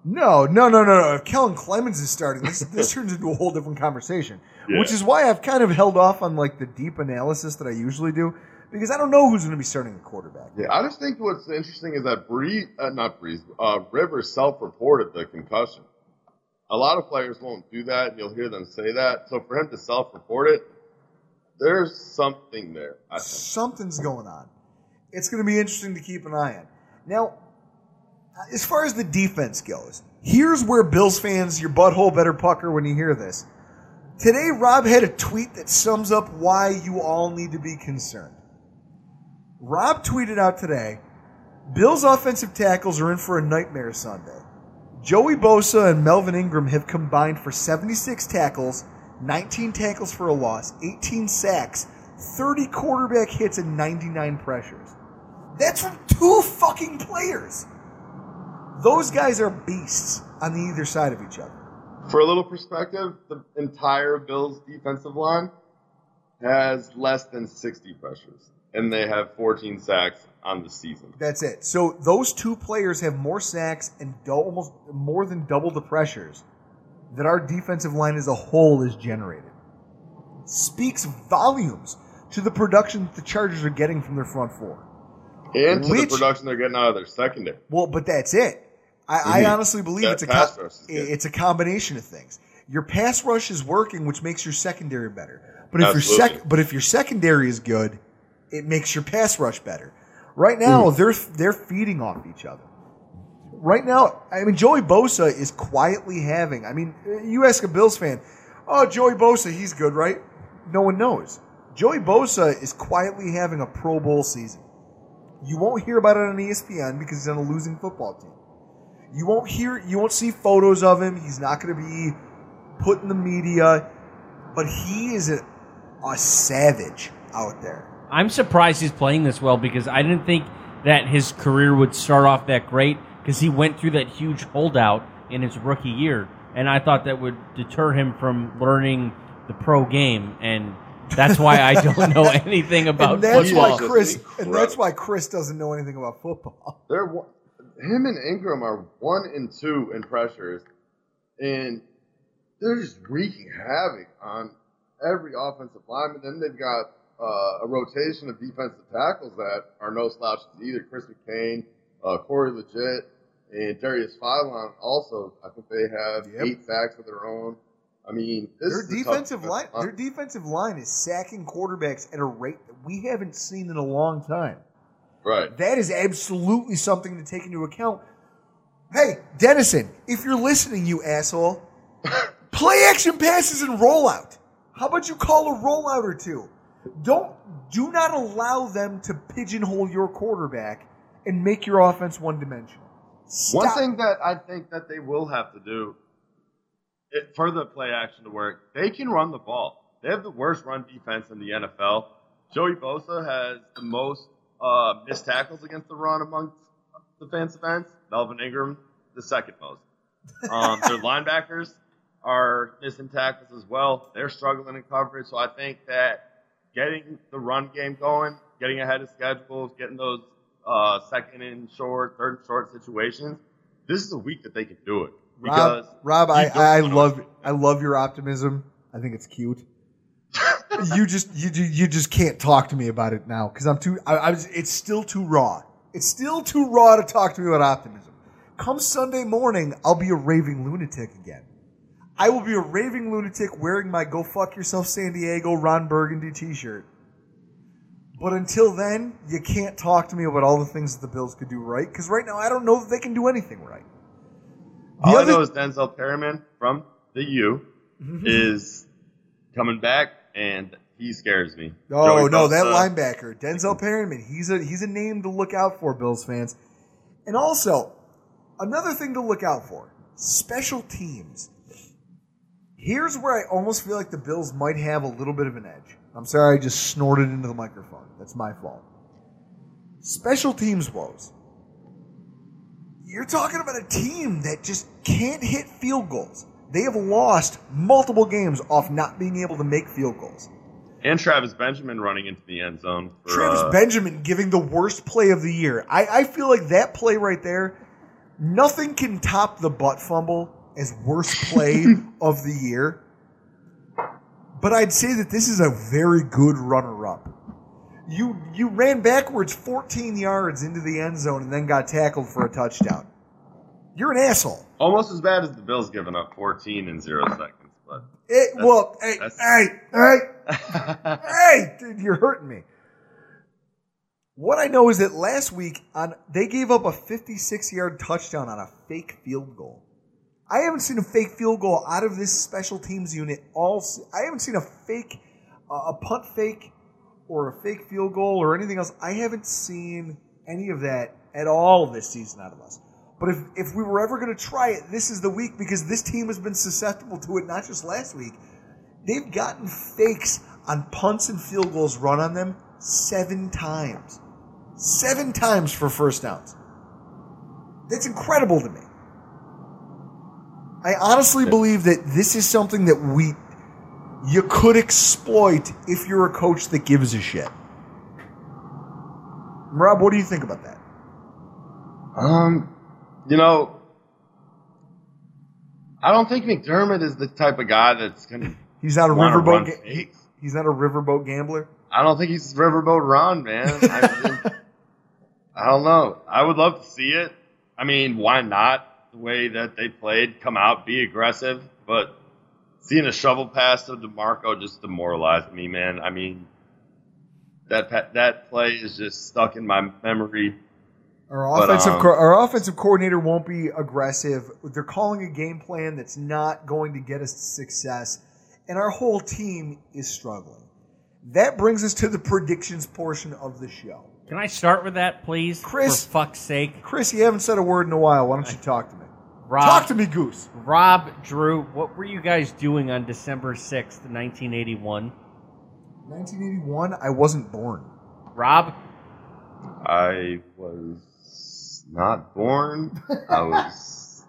No, no, no, no, no. If Kellen Clemens is starting, this this turns into a whole different conversation. Yeah. Which is why I've kind of held off on like the deep analysis that I usually do because I don't know who's going to be starting the quarterback. Yeah, I just think what's interesting is that Brees, uh, not Brees, uh, Rivers self-reported the concussion. A lot of players won't do that, and you'll hear them say that. So for him to self-report it, there's something there. Something's going on. It's going to be interesting to keep an eye on. Now, as far as the defense goes, here's where Bills fans, your butthole better pucker when you hear this. Today, Rob had a tweet that sums up why you all need to be concerned. Rob tweeted out today Bills offensive tackles are in for a nightmare Sunday. Joey Bosa and Melvin Ingram have combined for 76 tackles, 19 tackles for a loss, 18 sacks, 30 quarterback hits, and 99 pressures. That's from two fucking players. Those guys are beasts on the either side of each other. For a little perspective, the entire Bills defensive line has less than 60 pressures, and they have 14 sacks on the season. That's it. So those two players have more sacks and almost more than double the pressures that our defensive line as a whole is generated. Speaks volumes to the production that the Chargers are getting from their front four. And to Which- the production they're getting out of their secondary. Well, but that's it. I, I Mhm. honestly believe That it's a pass co- rush is it's a combination of things. Your pass rush is working, which makes your secondary better. But if your sec- but if your secondary is good, it makes your pass rush better. Right now, Hmm. they're they're feeding off each other. Right now, I mean, Joey Bosa is quietly having. I mean, you ask a Bills fan, "Oh, Joey Bosa, he's good, right?" No one knows. Joey Bosa is quietly having a Pro Bowl season. You won't hear about it on ESPN because he's on a losing football team. You won't hear, you won't see photos of him. He's not going to be put in the media, but he is a, a savage out there. I'm surprised he's playing this well because I didn't think that his career would start off that great because he went through that huge holdout in his rookie year, and I thought that would deter him from learning the pro game, and that's why I don't know anything about and that's football. why Chris, and that's why Chris doesn't know anything about football. They're him and Ingram are one and two in pressures, and they're just wreaking havoc on every offensive lineman. Then they've got uh, a rotation of defensive tackles that are no slouches either. Chris McCain, uh, Corey Liuget, and Darius Philon also. I think they have Yep. eight sacks of their own. I mean, this Their defensive line, their defensive line is sacking quarterbacks at a rate that we haven't seen in a long time. Right. That is absolutely something to take into account. Hey, Dennison, if you're listening, you asshole, play action passes and rollout. How about you call a rollout or two? Don't do not allow them to pigeonhole your quarterback and make your offense one dimensional. One thing that I think that they will have to do it, for the play action to work, they can run the ball. They have the worst run defense in the NFL. Joey Bosa has the most uh, missed tackles against the run amongst defensive ends. Melvin Ingram, the second most. Um, their linebackers are missing tackles as well. They're struggling in coverage. So I think that getting the run game going, getting ahead of schedules, getting those uh, second and short, third and short situations, this is a week that they can do it. Rob, Rob, I, I love I love your optimism. I think it's cute. you just you you you just can't talk to me about it now because I'm too. I, I was. It's still too raw. It's still too raw to talk to me about optimism. Come Sunday morning, I'll be a raving lunatic again. I will be a raving lunatic wearing my "Go fuck yourself, San Diego" Ron Burgundy T-shirt. But until then, you can't talk to me about all the things that the Bills could do right because right now I don't know that they can do anything right. The All other- I know is Denzel Perryman from the U Mhm. is coming back, and he scares me. Oh Joey no, that linebacker, Denzel Perryman, he's a he's a name to look out for, Bills fans. And also, another thing to look out for: special teams. Here's where I almost feel like the Bills might have a little bit of an edge. I'm sorry, I just snorted into the microphone. That's my fault. Special teams woes. You're talking about a team that just can't hit field goals. They have lost multiple games off not being able to make field goals. and Travis Benjamin running into the end zone. For, Travis uh, Benjamin giving the worst play of the year. I, I feel like that play right there, nothing can top the butt fumble as worst play of the year. But I'd say that this is a very good runner up. You you ran backwards 14 yards into the end zone and then got tackled for a touchdown. You're an asshole. almost as bad as the Bills giving up 14 in zero seconds. But It, That's- well, hey, that's- hey, hey, hey, dude, you're hurting me. What I know is that last week on they gave up a 56 yard touchdown on a fake field goal. I haven't seen a fake field goal out of this special teams unit all. I haven't seen a fake, uh, a punt fake, or a fake field goal or anything else. I haven't seen any of that at all this season out of us. But if if we were ever going to try it, this is the week because this team has been susceptible to it. Not just last week, they've gotten fakes on punts and field goals run on them seven times, seven times for first downs. That's incredible to me. I honestly believe that this is something that we you could exploit if you're a coach that gives a shit. Rob, what do you think about that? Um, you know, I don't think McDermott is the type of guy that's going to. He's not a riverboat. Ga- he- he's not a riverboat gambler. I don't think he's Riverboat Ron, man. I, mean, I don't know. I would love to see it. I mean, why not? The way that they played, come out, be aggressive, but seeing a shovel pass to DiMarco just demoralized me, man. I mean, that that play is just stuck in my memory. Our But, offensive um, co- our offensive coordinator won't be aggressive. They're calling a game plan that's not going to get us to success, and our whole team is struggling. That brings us to the predictions portion of the show. Can I start with that, please? Chris. For fuck's sake. Chris, you haven't said a word in a while. Why don't you talk to me? Rob, Talk to me, Goose. Rob, Drew, what were you guys doing on December 6th, 1981? 1981. I wasn't born. Rob? I was not born. I was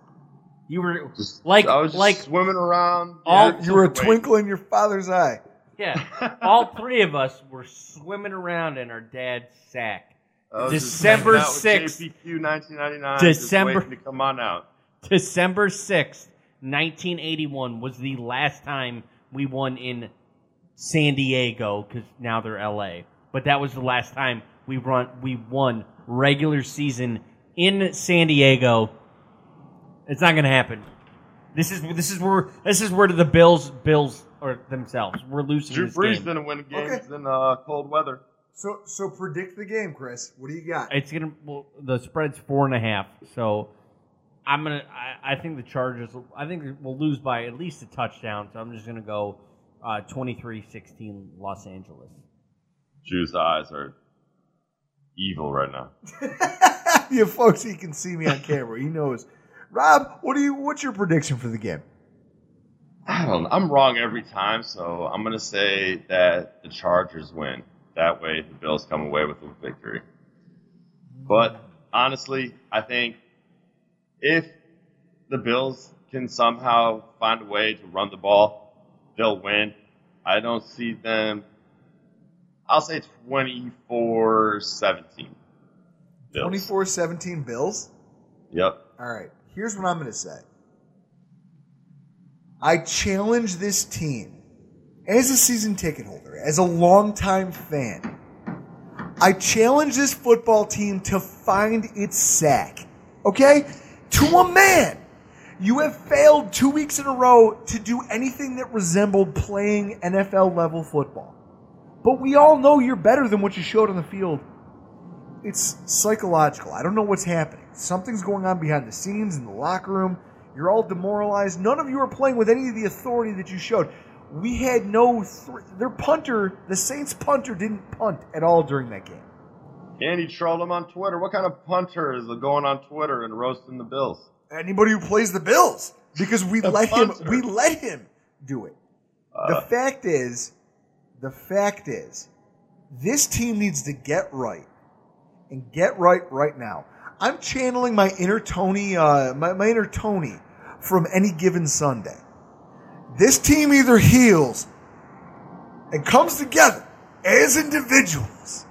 You were just like I was just like swimming around. all Yeah, You were a wait. twinkle in your father's eye. yeah, all three of us were swimming around in our dad's sack. I was just December hanging out with 6th. 1999. December- to come on out. December 6th, 1981 was the last time we won in San Diego because now they're LA. But that was the last time we run we won regular season in San Diego. It's not going to happen. This is this is where this is where the Bills Bills or themselves we're losing Drew this Brees game. didn't win games Okay. in uh, cold weather. So so predict the game, Chris. What do you got? It's gonna well, the spread's four and a half. So I'm gonna I, I think the Chargers I think we'll lose by at least a touchdown. So I'm just gonna go uh, 23-16 Los Angeles. Drew's eyes are evil right now. you folks, he can see me on camera. He knows. Rob, what do you? What's your prediction for the game? I don't know. I'm wrong every time, so I'm going to say that the Chargers win. That way, the Bills come away with a victory. But honestly, I think if the Bills can somehow find a way to run the ball, they'll win. I don't see them. I'll say 24 17. 24-17 Bills. Yep. All right. Here's what I'm going to say. I challenge this team as a season ticket holder, as a longtime fan. I challenge this football team to find its sack. Okay? To a man. You have failed two weeks in a row to do anything that resembled playing NFL level football. But we all know you're better than what you showed on the field. It's psychological. I don't know what's happening. Something's going on behind the scenes in the locker room. You're all demoralized. None of you are playing with any of the authority that you showed. We had no. Th- their punter, the Saints punter, didn't punt at all during that game. And he trolled him on Twitter. What kind of punter is going on Twitter and roasting the Bills? Anybody who plays the Bills, because we A let him. We let him do it. the Uh, fact is, the fact is, this team needs to get right, and get right right now. I'm channeling my inner Tony, uh, my, my inner Tony from any given Sunday. This team either heals and comes together as individuals.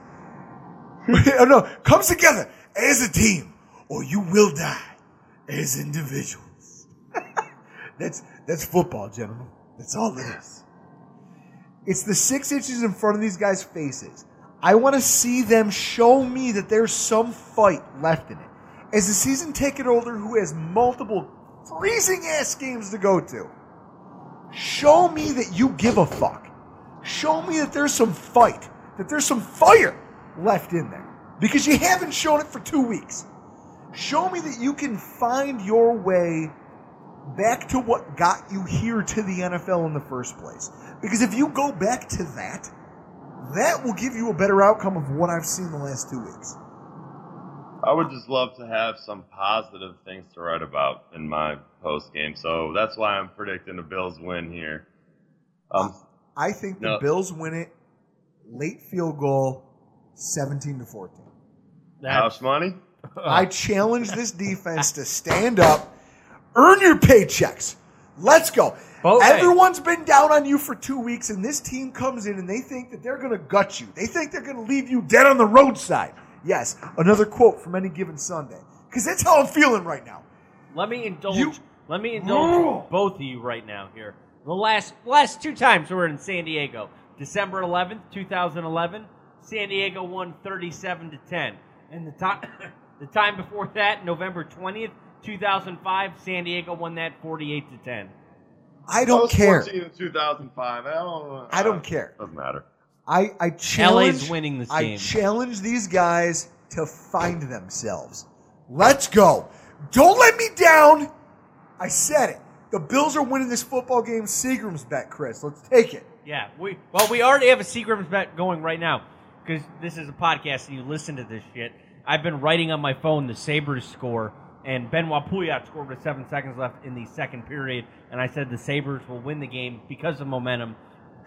oh, no, comes together as a team, or you will die as individuals. that's that's football, gentlemen. That's all it is. It's the six inches in front of these guys' faces. I want to see them show me that there's some fight left in it. As a season ticket holder who has multiple freezing ass games to go to, show me that you give a fuck. Show me that there's some fight, that there's some fire left in there. Because you haven't shown it for two weeks. Show me that you can find your way back to what got you here to the NFL in the first place. Because if you go back to that, that will give you a better outcome of what I've seen the last two weeks. I would just love to have some positive things to write about in my post game. So that's why I'm predicting the Bills win here. Um, I think the No. Bills win it late field goal 17 to 14. house money? I challenge this defense to stand up, earn your paychecks. Let's go. Both- hey. Everyone's been down on you for two weeks, and this team comes in and they think that they're going to gut you. They think they're going to leave you dead on the roadside. Yes, another quote from any given Sunday. Because that's how I'm feeling right now. Let me indulge. You- let me indulge both of you right now here. The last last two times we were in San Diego, December 11th, 2011, San Diego won 37 to 10, and the time the time before that, November 20th, 2005, San Diego won that 48 to 10. I don't was care. in 2005. I don't. Uh, I don't care. Doesn't matter. I, I challenge. LA's winning this game. I challenge these guys to find themselves. Let's go. Don't let me down. I said it. The Bills are winning this football game. Seagram's bet, Chris. Let's take it. Yeah, we well we already have a Seagram's bet going right now because this is a podcast and you listen to this shit. I've been writing on my phone the Sabres score and Benoit Pouliot scored with seven seconds left in the second period, and I said the Sabres will win the game because of momentum.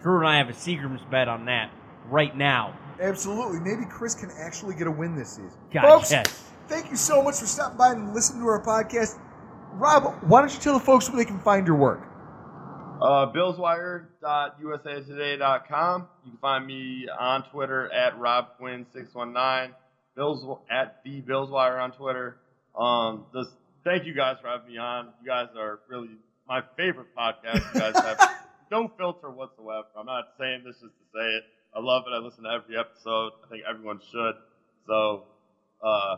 Drew and I have a Seagram's bet on that right now. Absolutely. Maybe Chris can actually get a win this season. God, Folks, yes. thank you so much for stopping by and listening to our podcast. Rob, why don't you tell the folks where they can find your work? Uh, BillsWire.usatoday.com. You can find me on Twitter at RobQuinn619. Bills at the Billswire on Twitter. Um, just thank you guys for having me on. You guys are really my favorite podcast. You guys have no filter whatsoever. I'm not saying this just to say it. I love it. I listen to every episode. I think everyone should. So, uh,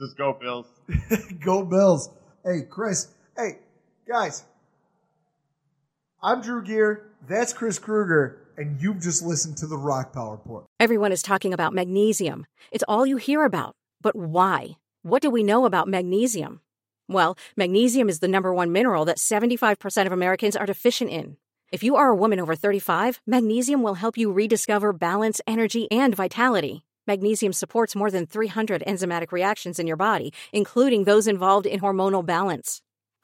just go Bills. Go Bills. Hey, Chris. Hey, guys. I'm Drew Gear. That's Chris Krueger. And you've just listened to the Rockpile Report. Everyone is talking about magnesium. It's all you hear about. But why? What do we know about magnesium? Well, magnesium is the number one mineral that 75% of Americans are deficient in. If you are a woman over 35, magnesium will help you rediscover balance, energy, and vitality. Magnesium supports more than 300 enzymatic reactions in your body, including those involved in hormonal balance.